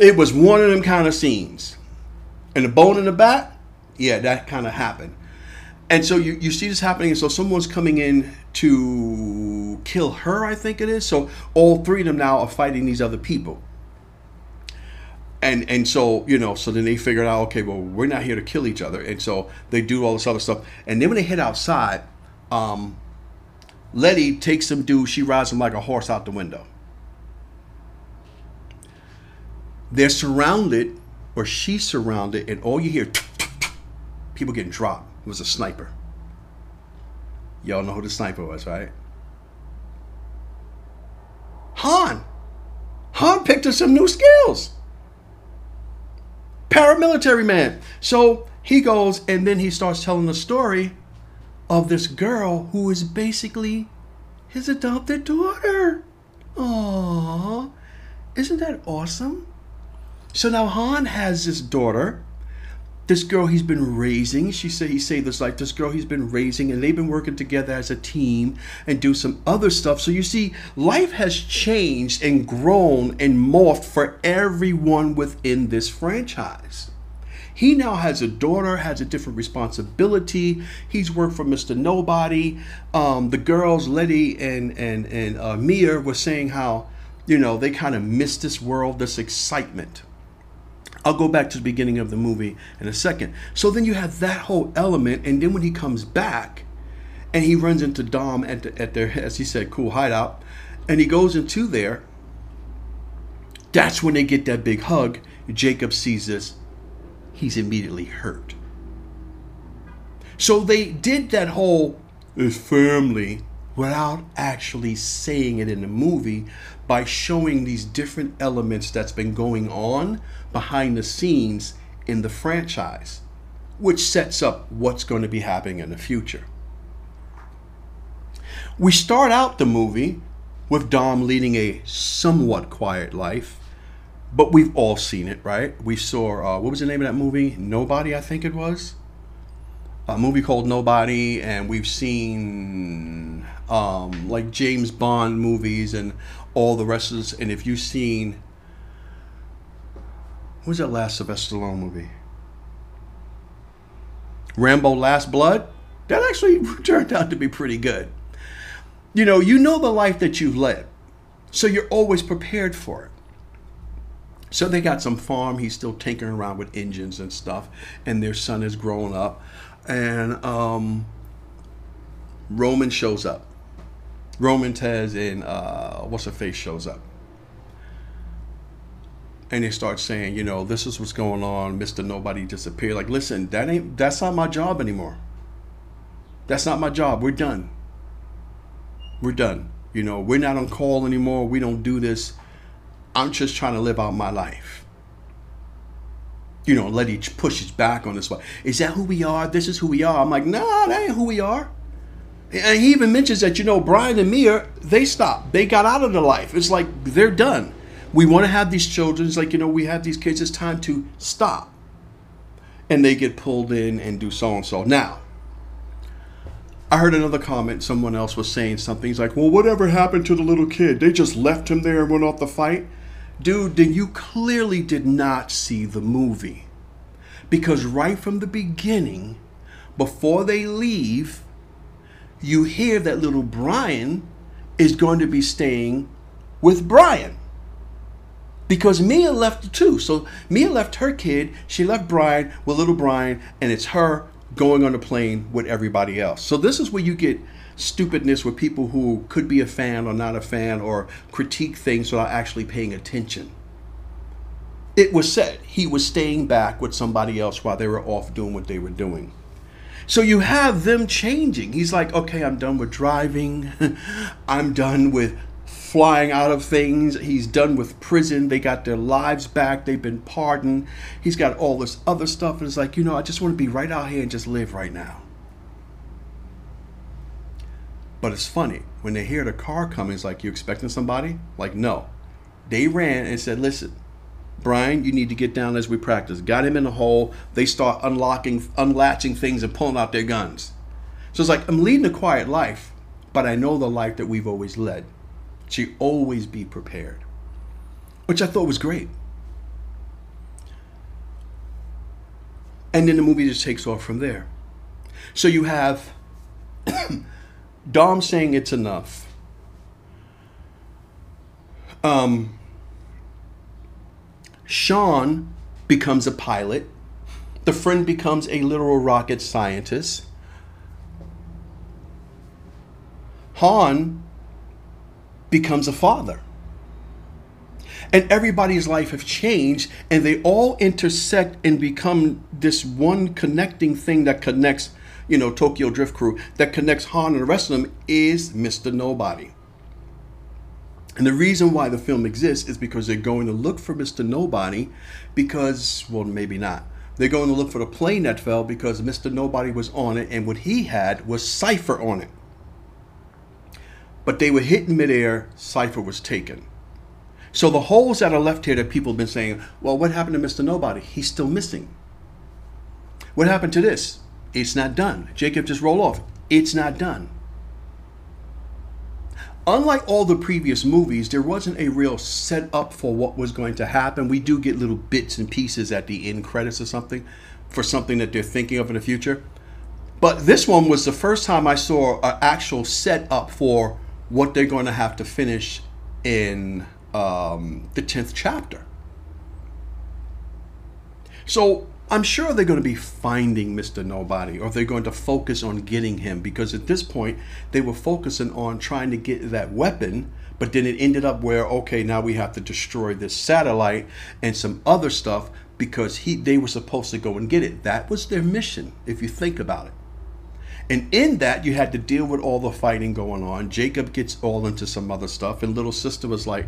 It was one of them kind of scenes. And the bone in the back, yeah, that kind of happened. And so you, you see this happening. And so someone's coming in to kill her, I think it is. So all three of them now are fighting these other people. and and so you know, so then they figured out, okay, well, we're not here to kill each other, and so they do all this other stuff. And then when they head outside, um, Letty takes some dude. She rides him like a horse out the window. They're surrounded, or she's surrounded, and all you hear, people getting dropped. It was a sniper. Y'all know who the sniper was, right? Han. Han picked up some new skills. Paramilitary man. So he goes and then he starts telling the story of this girl who is basically his adopted daughter. Aww. Isn't that awesome? So now Han has this daughter this girl he's been raising. She said he say this like this girl he's been raising, and they've been working together as a team and do some other stuff. So you see, life has changed and grown and morphed for everyone within this franchise. He now has a daughter, has a different responsibility. He's worked for Mr. Nobody. Um, the girls, Letty and and and uh, Mia, were saying how, you know, they kind of miss this world, this excitement I'll go back to the beginning of the movie in a second. So then you have that whole element, and then when he comes back, and he runs into Dom at, at their, as he said, cool hideout, and he goes into there. That's when they get that big hug. Jacob sees this. He's immediately hurt. So they did that whole family without actually saying it in the movie by showing these different elements that's been going on behind the scenes in the franchise, which sets up what's going to be happening in the future. We start out the movie with Dom leading a somewhat quiet life, but we've all seen it, right? We saw, uh, what was the name of that movie? Nobody, I think it was. A movie called Nobody, and we've seen um, like James Bond movies and all the rest of this. And if you've seen was that last Sylvester Stallone movie? Rambo Last Blood? That actually turned out to be pretty good. You know, you know the life that you've led, so you're always prepared for it. So they got some farm. He's still tinkering around with engines and stuff, and their son is growing up. And um, Roman shows up. Roman Tej and uh, what's her face shows up and they start saying, you know, this is what's going on. Mister Nobody disappeared. Like, listen, that ain't that's not my job anymore. That's not my job. We're done. We're done. You know, we're not on call anymore. We don't do this. I'm just trying to live out my life. You know, let each push his back on this one. Is that who we are? This is who we are. I'm like, nah, that ain't who we are. And he even mentions that, you know, Brian and Mia, they stopped. They got out of the life. It's like they're done we want to have these children. It's like, you know, we have these kids. It's time to stop. And they get pulled in and do so and so. Now, I heard another comment. Someone else was saying something. He's like, well, whatever happened to the little kid? They just left him there and went off the fight? Dude, then you clearly did not see the movie. Because right from the beginning, before they leave, you hear that little Brian is going to be staying with Brian because Mia left too. So Mia left her kid. She left Brian with little Brian, and it's her going on the plane with everybody else. So this is where you get stupidness with people who could be a fan or not a fan or critique things without actually paying attention. It was said he was staying back with somebody else while they were off doing what they were doing. So you have them changing. He's like, okay, I'm done with driving. I'm done with flying out of things. He's done with prison. They got their lives back. They've been pardoned. He's got all this other stuff. And it's like, you know, I just want to be right out here and just live right now. But it's funny when they hear the car coming. It's like, you expecting somebody? Like, no. They ran and said, listen, Brian, you need to get down as we practice. Got him in the hole. They start unlocking, unlatching things and pulling out their guns. So it's like, I'm leading a quiet life, but I know the life that we've always led. She always be prepared, which I thought was great. And then the movie just takes off from there. So you have Dom saying it's enough. Um, Sean becomes a pilot. The friend becomes a literal rocket scientist. Han becomes a father. And everybody's life have changed and they all intersect and become this one connecting thing that connects, you know, Tokyo Drift Crew, that connects Han and the rest of them is Mr. Nobody. And the reason why the film exists is because they're going to look for Mr. Nobody because, well, maybe not. They're going to look for the plane that fell because Mr. Nobody was on it and what he had was Cypher on it. But they were hit in midair, Cypher was taken. So the holes that are left here that people have been saying, well, what happened to Mr. Nobody? He's still missing. What happened to this? It's not done. Jacob just roll off. It's not done. Unlike all the previous movies, there wasn't a real setup for what was going to happen. We do get little bits and pieces at the end credits or something for something that they're thinking of in the future. But this one was the first time I saw an actual setup for what they're going to have to finish in um, the 10th chapter. So I'm sure they're going to be finding Mr. Nobody or they're going to focus on getting him because at this point they were focusing on trying to get that weapon, but then it ended up where, okay, now we have to destroy this satellite and some other stuff because he they were supposed to go and get it. That was their mission, if you think about it. And in that, you had to deal with all the fighting going on. Jacob gets all into some other stuff, and little sister was like,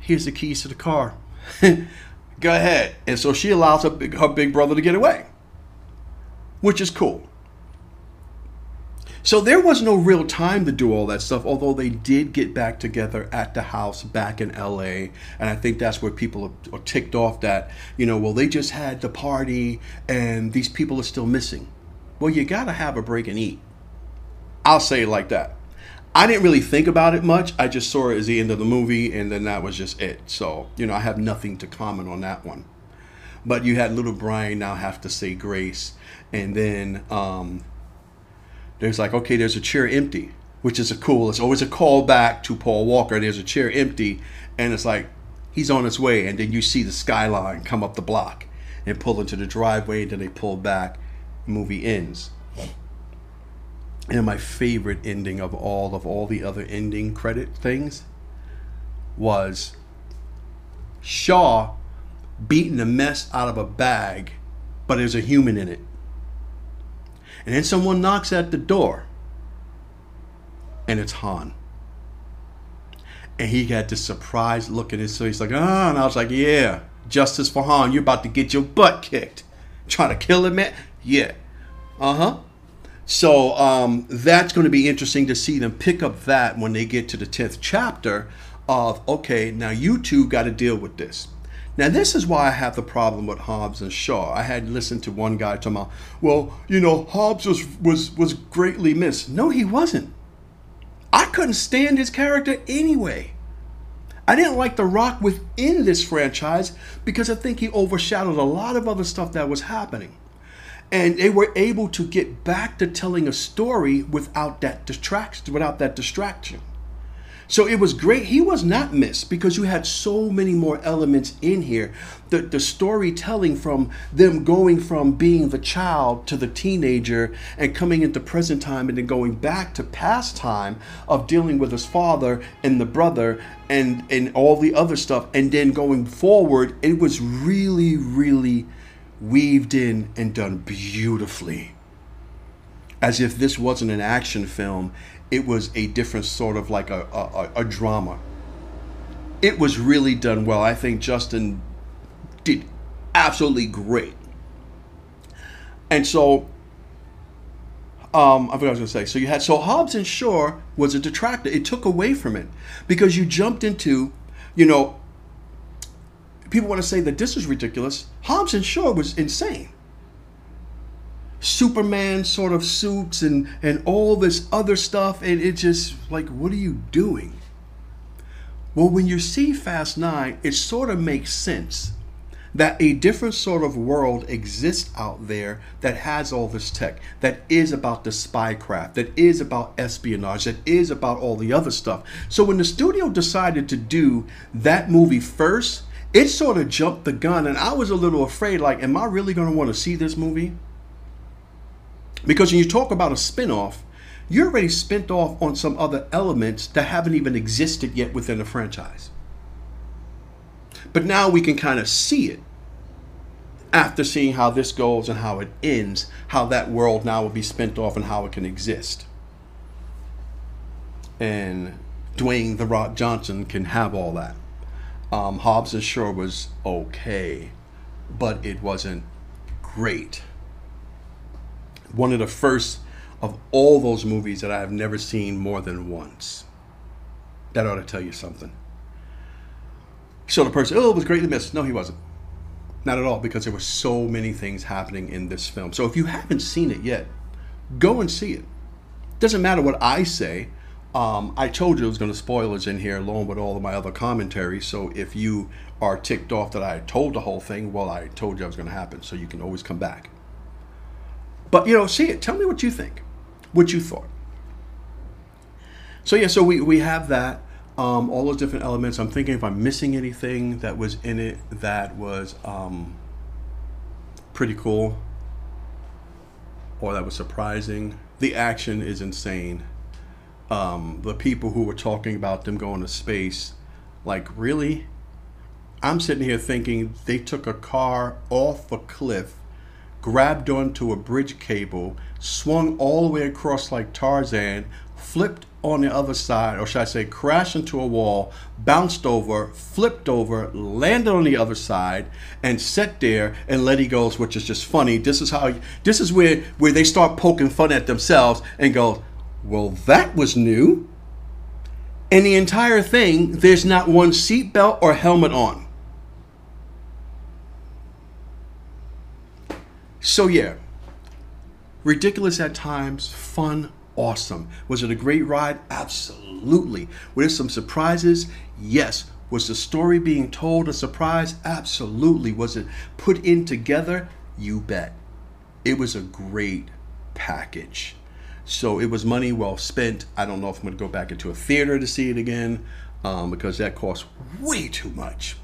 Here's the keys to the car. Go ahead. And so she allows her big, her big brother to get away, which is cool. So there was no real time to do all that stuff, although they did get back together at the house back in LA. And I think that's where people are ticked off that, you know, well, they just had the party and these people are still missing. Well, you got to have a break and eat. I'll say it like that. I didn't really think about it much. I just saw it as the end of the movie, and then that was just it. So, you know, I have nothing to comment on that one. But you had little Brian now have to say grace, and then um, there's like, okay, there's a chair empty, which is a cool. It's always a callback to Paul Walker. There's a chair empty, and it's like he's on his way, and then you see the skyline come up the block and pull into the driveway. And then they pull back. Movie ends and my favorite ending of all of all the other ending credit things was Shaw beating the mess out of a bag, but there's a human in it. And then someone knocks at the door, and it's Han. And he had this surprised look in his so like, ah, and I was like, yeah, justice for Han. You're about to get your butt kicked. Trying to kill him, man? Yeah. Uh huh. So um, that's going to be interesting to see them pick up that when they get to the 10th chapter of, okay, now you two got to deal with this. Now, this is why I have the problem with Hobbs and Shaw. I had listened to one guy talking about, well, you know, Hobbs was, was, was greatly missed. No, he wasn't. I couldn't stand his character anyway. I didn't like The Rock within this franchise because I think he overshadowed a lot of other stuff that was happening and they were able to get back to telling a story without that distraction without that distraction. So it was great. He was not missed because you had so many more elements in here. The, the storytelling from them going from being the child to the teenager and coming into present time and then going back to past time of dealing with his father and the brother and and all the other stuff and then going forward it was really really weaved in and done beautifully. As if this wasn't an action film, it was a different sort of like a, a, a drama. It was really done well. I think Justin did absolutely great. And so, um, I forgot what I was going to say. So you had so Hobbs and Shaw was a detractor. It took away from it because you jumped into, you know, people want to say that this is ridiculous. Hobbs and Shaw was insane. Superman sort of suits and and all this other stuff, and it just like, what are you doing? Well, when you see Fast Nine, it sort of makes sense that a different sort of world exists out there that has all this tech, that is about the spycraft, that is about espionage, that is about all the other stuff. So when the studio decided to do that movie first, it sort of jumped the gun, and I was a little afraid. Like, am I really going to want to see this movie? Because when you talk about a spin-off, you're already spent off on some other elements that haven't even existed yet within the franchise. But now we can kind of see it after seeing how this goes and how it ends, how that world now will be spent off and how it can exist. And Dwayne the Rock Johnson can have all that. Um, Hobbs Shaw was okay, but it wasn't great. One of the first of all those movies that I have never seen more than once. That ought to tell you something. So the person, oh, it was greatly missed. No, he wasn't. Not at all, because there were so many things happening in this film. So if you haven't seen it yet, go and see it. Doesn't matter what I say. Um, I told you there was going to spoilers in here, along with all of my other commentary. So if you are ticked off that I told the whole thing, well, I told you it was going to happen. So you can always come back. But you know, see it. Tell me what you think. What you thought. So yeah, so we we have that. Um, all those different elements. I'm thinking if I'm missing anything that was in it that was um, pretty cool or that was surprising. The action is insane. Um, the people who were talking about them going to space, like really, I'm sitting here thinking they took a car off a cliff, grabbed onto a bridge cable, swung all the way across like Tarzan, flipped on the other side, or should I say, crashed into a wall, bounced over, flipped over, landed on the other side, and sat there and let he goes, which is just funny. This is how this is where where they start poking fun at themselves and go, well, that was new. And the entire thing, there's not one seatbelt or helmet on. So yeah, ridiculous at times, fun awesome. Was it a great ride? Absolutely. Were there some surprises? Yes. Was the story being told a surprise? Absolutely. Was it put in together? You bet. It was a great package. So it was money well spent. I don't know if I'm going to go back into a theater to see it again um, because that costs way too much.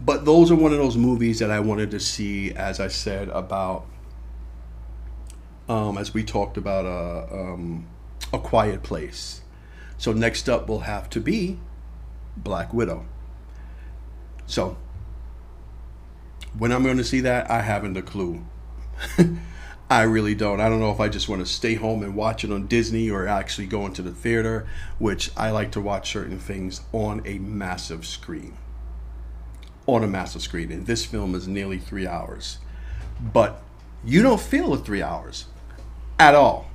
But those are one of those movies that I wanted to see, as I said, about um, as we talked about uh, um, a Quiet Place. So next up will have to be Black Widow. So when I'm going to see that, I haven't a clue. I really don't. I don't know if I just want to stay home and watch it on Disney or actually go into the theater, which I like to watch certain things on a massive screen. On a massive screen. And this film is nearly three hours. But you don't feel the three hours at all.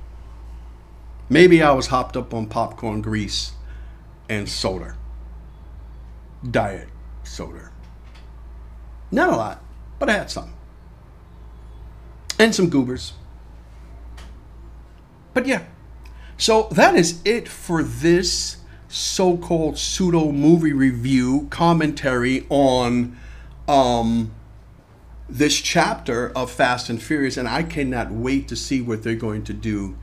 Maybe I was hopped up on popcorn grease and soda. Diet soda. Not a lot, but I had some. And some goobers. But yeah. So that is it for this so called pseudo movie review commentary on um this chapter of Fast and Furious, and I cannot wait to see what they're going to do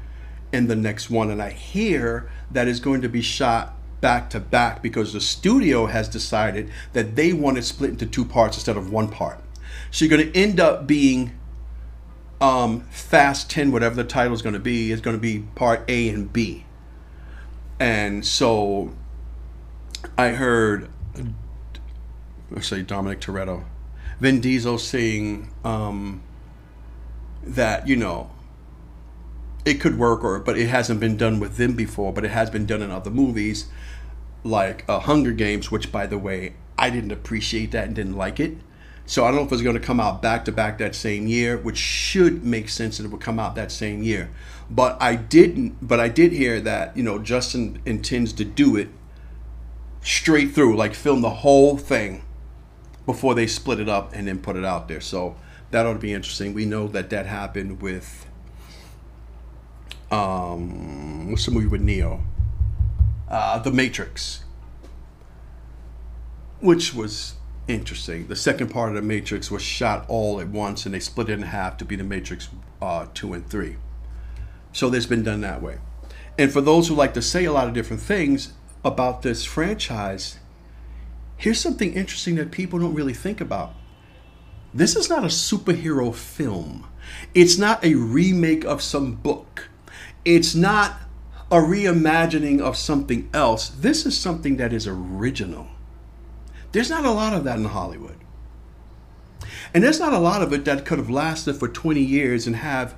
in the next one. And I hear that is going to be shot back to back because the studio has decided that they want it split into two parts instead of one part. So you're going to end up being um, Fast 10, whatever the title is going to be, is going to be part A and B. And so I heard, let's say Dominic Toretto Vin Diesel saying um, that you know it could work, or but it hasn't been done with them before, but it has been done in other movies, like uh, Hunger Games, which by the way I didn't appreciate that and didn't like it. So I don't know if it's going to come out back to back that same year, which should make sense that it would come out that same year. But I didn't. But I did hear that you know Justin intends to do it straight through, like film the whole thing before they split it up and then put it out there. So that ought to be interesting. We know that that happened with um, what's the movie with Neo? Uh, the Matrix, which was interesting. The second part of the Matrix was shot all at once, and they split it in half to be the Matrix uh, two and three. So there's been done that way. And for those who like to say a lot of different things about this franchise, here's something interesting that people don't really think about. This is not a superhero film. It's not a remake of some book. It's not a reimagining of something else. This is something that is original. There's not a lot of that in Hollywood. And there's not a lot of it that could have lasted for 20 years and have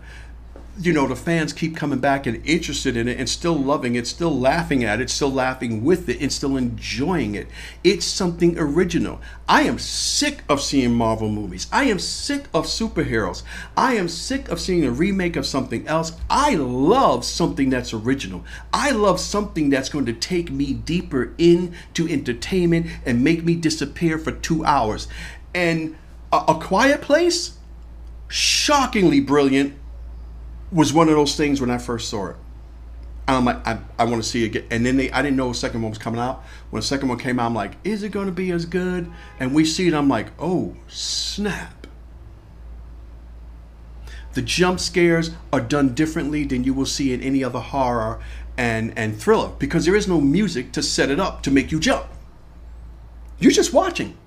you know the fans keep coming back and interested in it and still loving it still laughing at it still laughing with it and still enjoying it. It's something original. I am sick of seeing marvel movies. I am sick of superheroes. I am sick of seeing a remake of something else. I love something that's original. I love something that's going to take me deeper into entertainment and make me disappear for two hours. And a, a quiet place? Shockingly brilliant was one of those things when I first saw it. I'm like, I, I want to see it again. And then they, I didn't know the second one was coming out. When the second one came out, I'm like, is it going to be as good? And we see it, I'm like, oh, snap. The jump scares are done differently than you will see in any other horror and, and thriller because there is no music to set it up to make you jump. You're just watching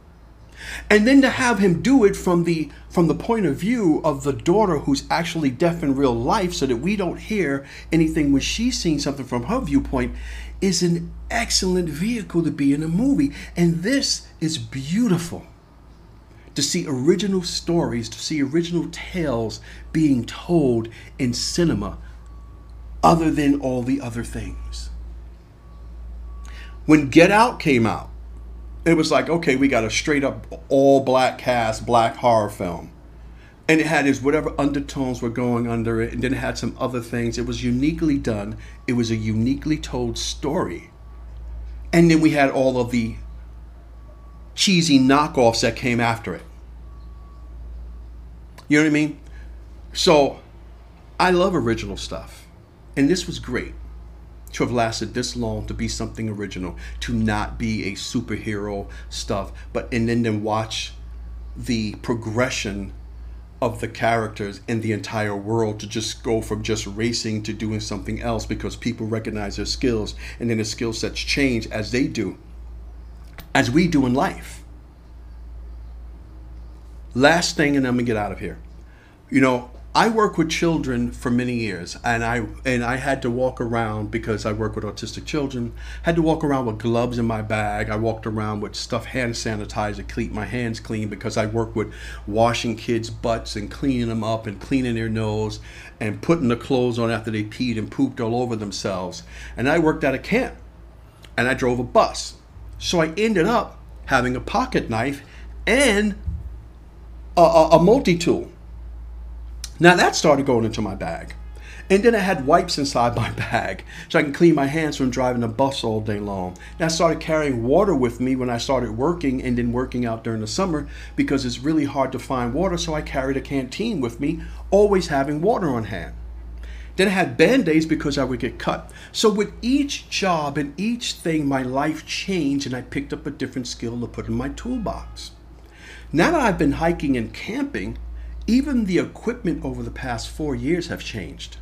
and then to have him do it from the from the point of view of the daughter who's actually deaf in real life so that we don't hear anything when she's seeing something from her viewpoint is an excellent vehicle to be in a movie. And this is beautiful to see original stories to see original tales being told in cinema other than all the other things. When get out came out it was like, okay, we got a straight up all black cast, black horror film. And it had his whatever undertones were going under it, and then it had some other things. It was uniquely done. It was a uniquely told story. And then we had all of the cheesy knockoffs that came after it. You know what I mean? So I love original stuff. And this was great to have lasted this long to be something original, to not be a superhero stuff, but and then then watch the progression of the characters in the entire world to just go from just racing to doing something else because people recognize their skills and then the skill sets change as they do, as we do in life. Last thing, and I'm gonna get out of here. You know, I work with children for many years, and I and I had to walk around because I work with autistic children. Had to walk around with gloves in my bag. I walked around with stuff hand sanitizer keep my hands clean because I work with washing kids' butts and cleaning them up and cleaning their nose and putting the clothes on after they peed and pooped all over themselves. And I worked at a camp, and I drove a bus, so I ended up having a pocket knife and a, a, a multi tool now that started going into my bag. And then I had wipes inside my bag so I can clean my hands from driving the bus all day long. And I started carrying water with me when I started working and then working out during the summer because it's really hard to find water. So I carried a canteen with me, always having water on hand. Then I had band aids because I would get cut. So with each job and each thing, my life changed and I picked up a different skill to put in my toolbox. Now that I've been hiking and camping, even the equipment over the past four years have changed.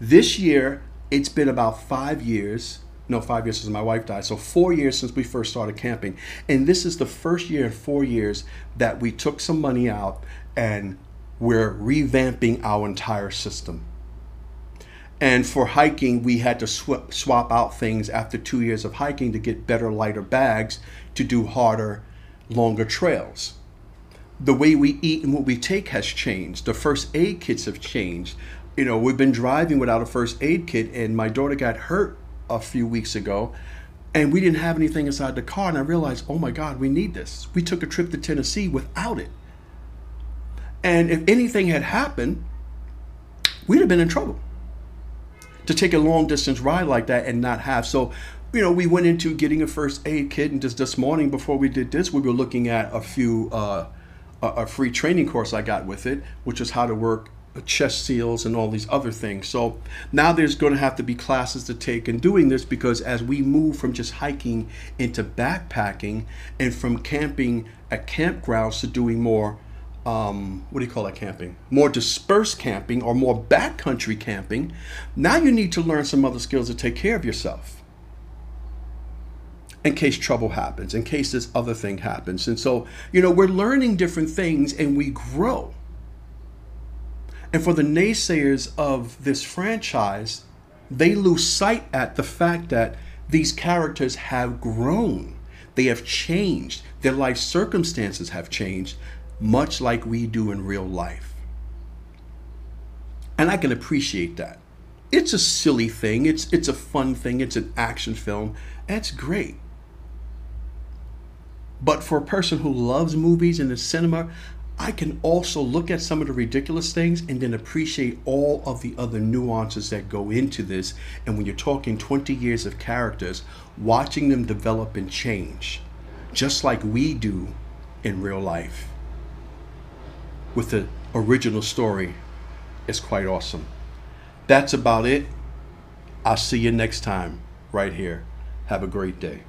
This year, it's been about five years. No, five years since my wife died. So four years since we first started camping. And this is the first year in four years that we took some money out and we're revamping our entire system. And for hiking, we had to sw- swap out things after two years of hiking to get better, lighter bags to do harder, longer trails the way we eat and what we take has changed. The first aid kits have changed. You know, we've been driving without a first aid kit, and my daughter got hurt a few weeks ago, and we didn't have anything inside the car. And I realized, oh my God, we need this. We took a trip to Tennessee without it. And if anything had happened, we'd have been in trouble to take a long distance ride like that and not have. So, you know, we went into getting a first aid kit, and just this morning before we did this, we were looking at a few. Uh, a, free training course I got with it, which is how to work chest seals and all these other things. So now there's going to have to be classes to take in doing this because as we move from just hiking into backpacking and from camping at campgrounds to doing more um, what do you call that camping? More dispersed camping or more backcountry camping. Now you need to learn some other skills to take care of yourself. In case trouble happens, in case this other thing happens. And so, you know, we're learning different things and we grow. And for the naysayers of this franchise, they lose sight at the fact that these characters have grown. They have changed. Their life circumstances have changed, much like we do in real life. And I can appreciate that. It's a silly thing, it's, it's a fun thing, it's an action film. That's great. But for a person who loves movies and the cinema, I can also look at some of the ridiculous things and then appreciate all of the other nuances that go into this. And when you're talking 20 years of characters, watching them develop and change, just like we do in real life with the original story, is quite awesome. That's about it. I'll see you next time right here. Have a great day.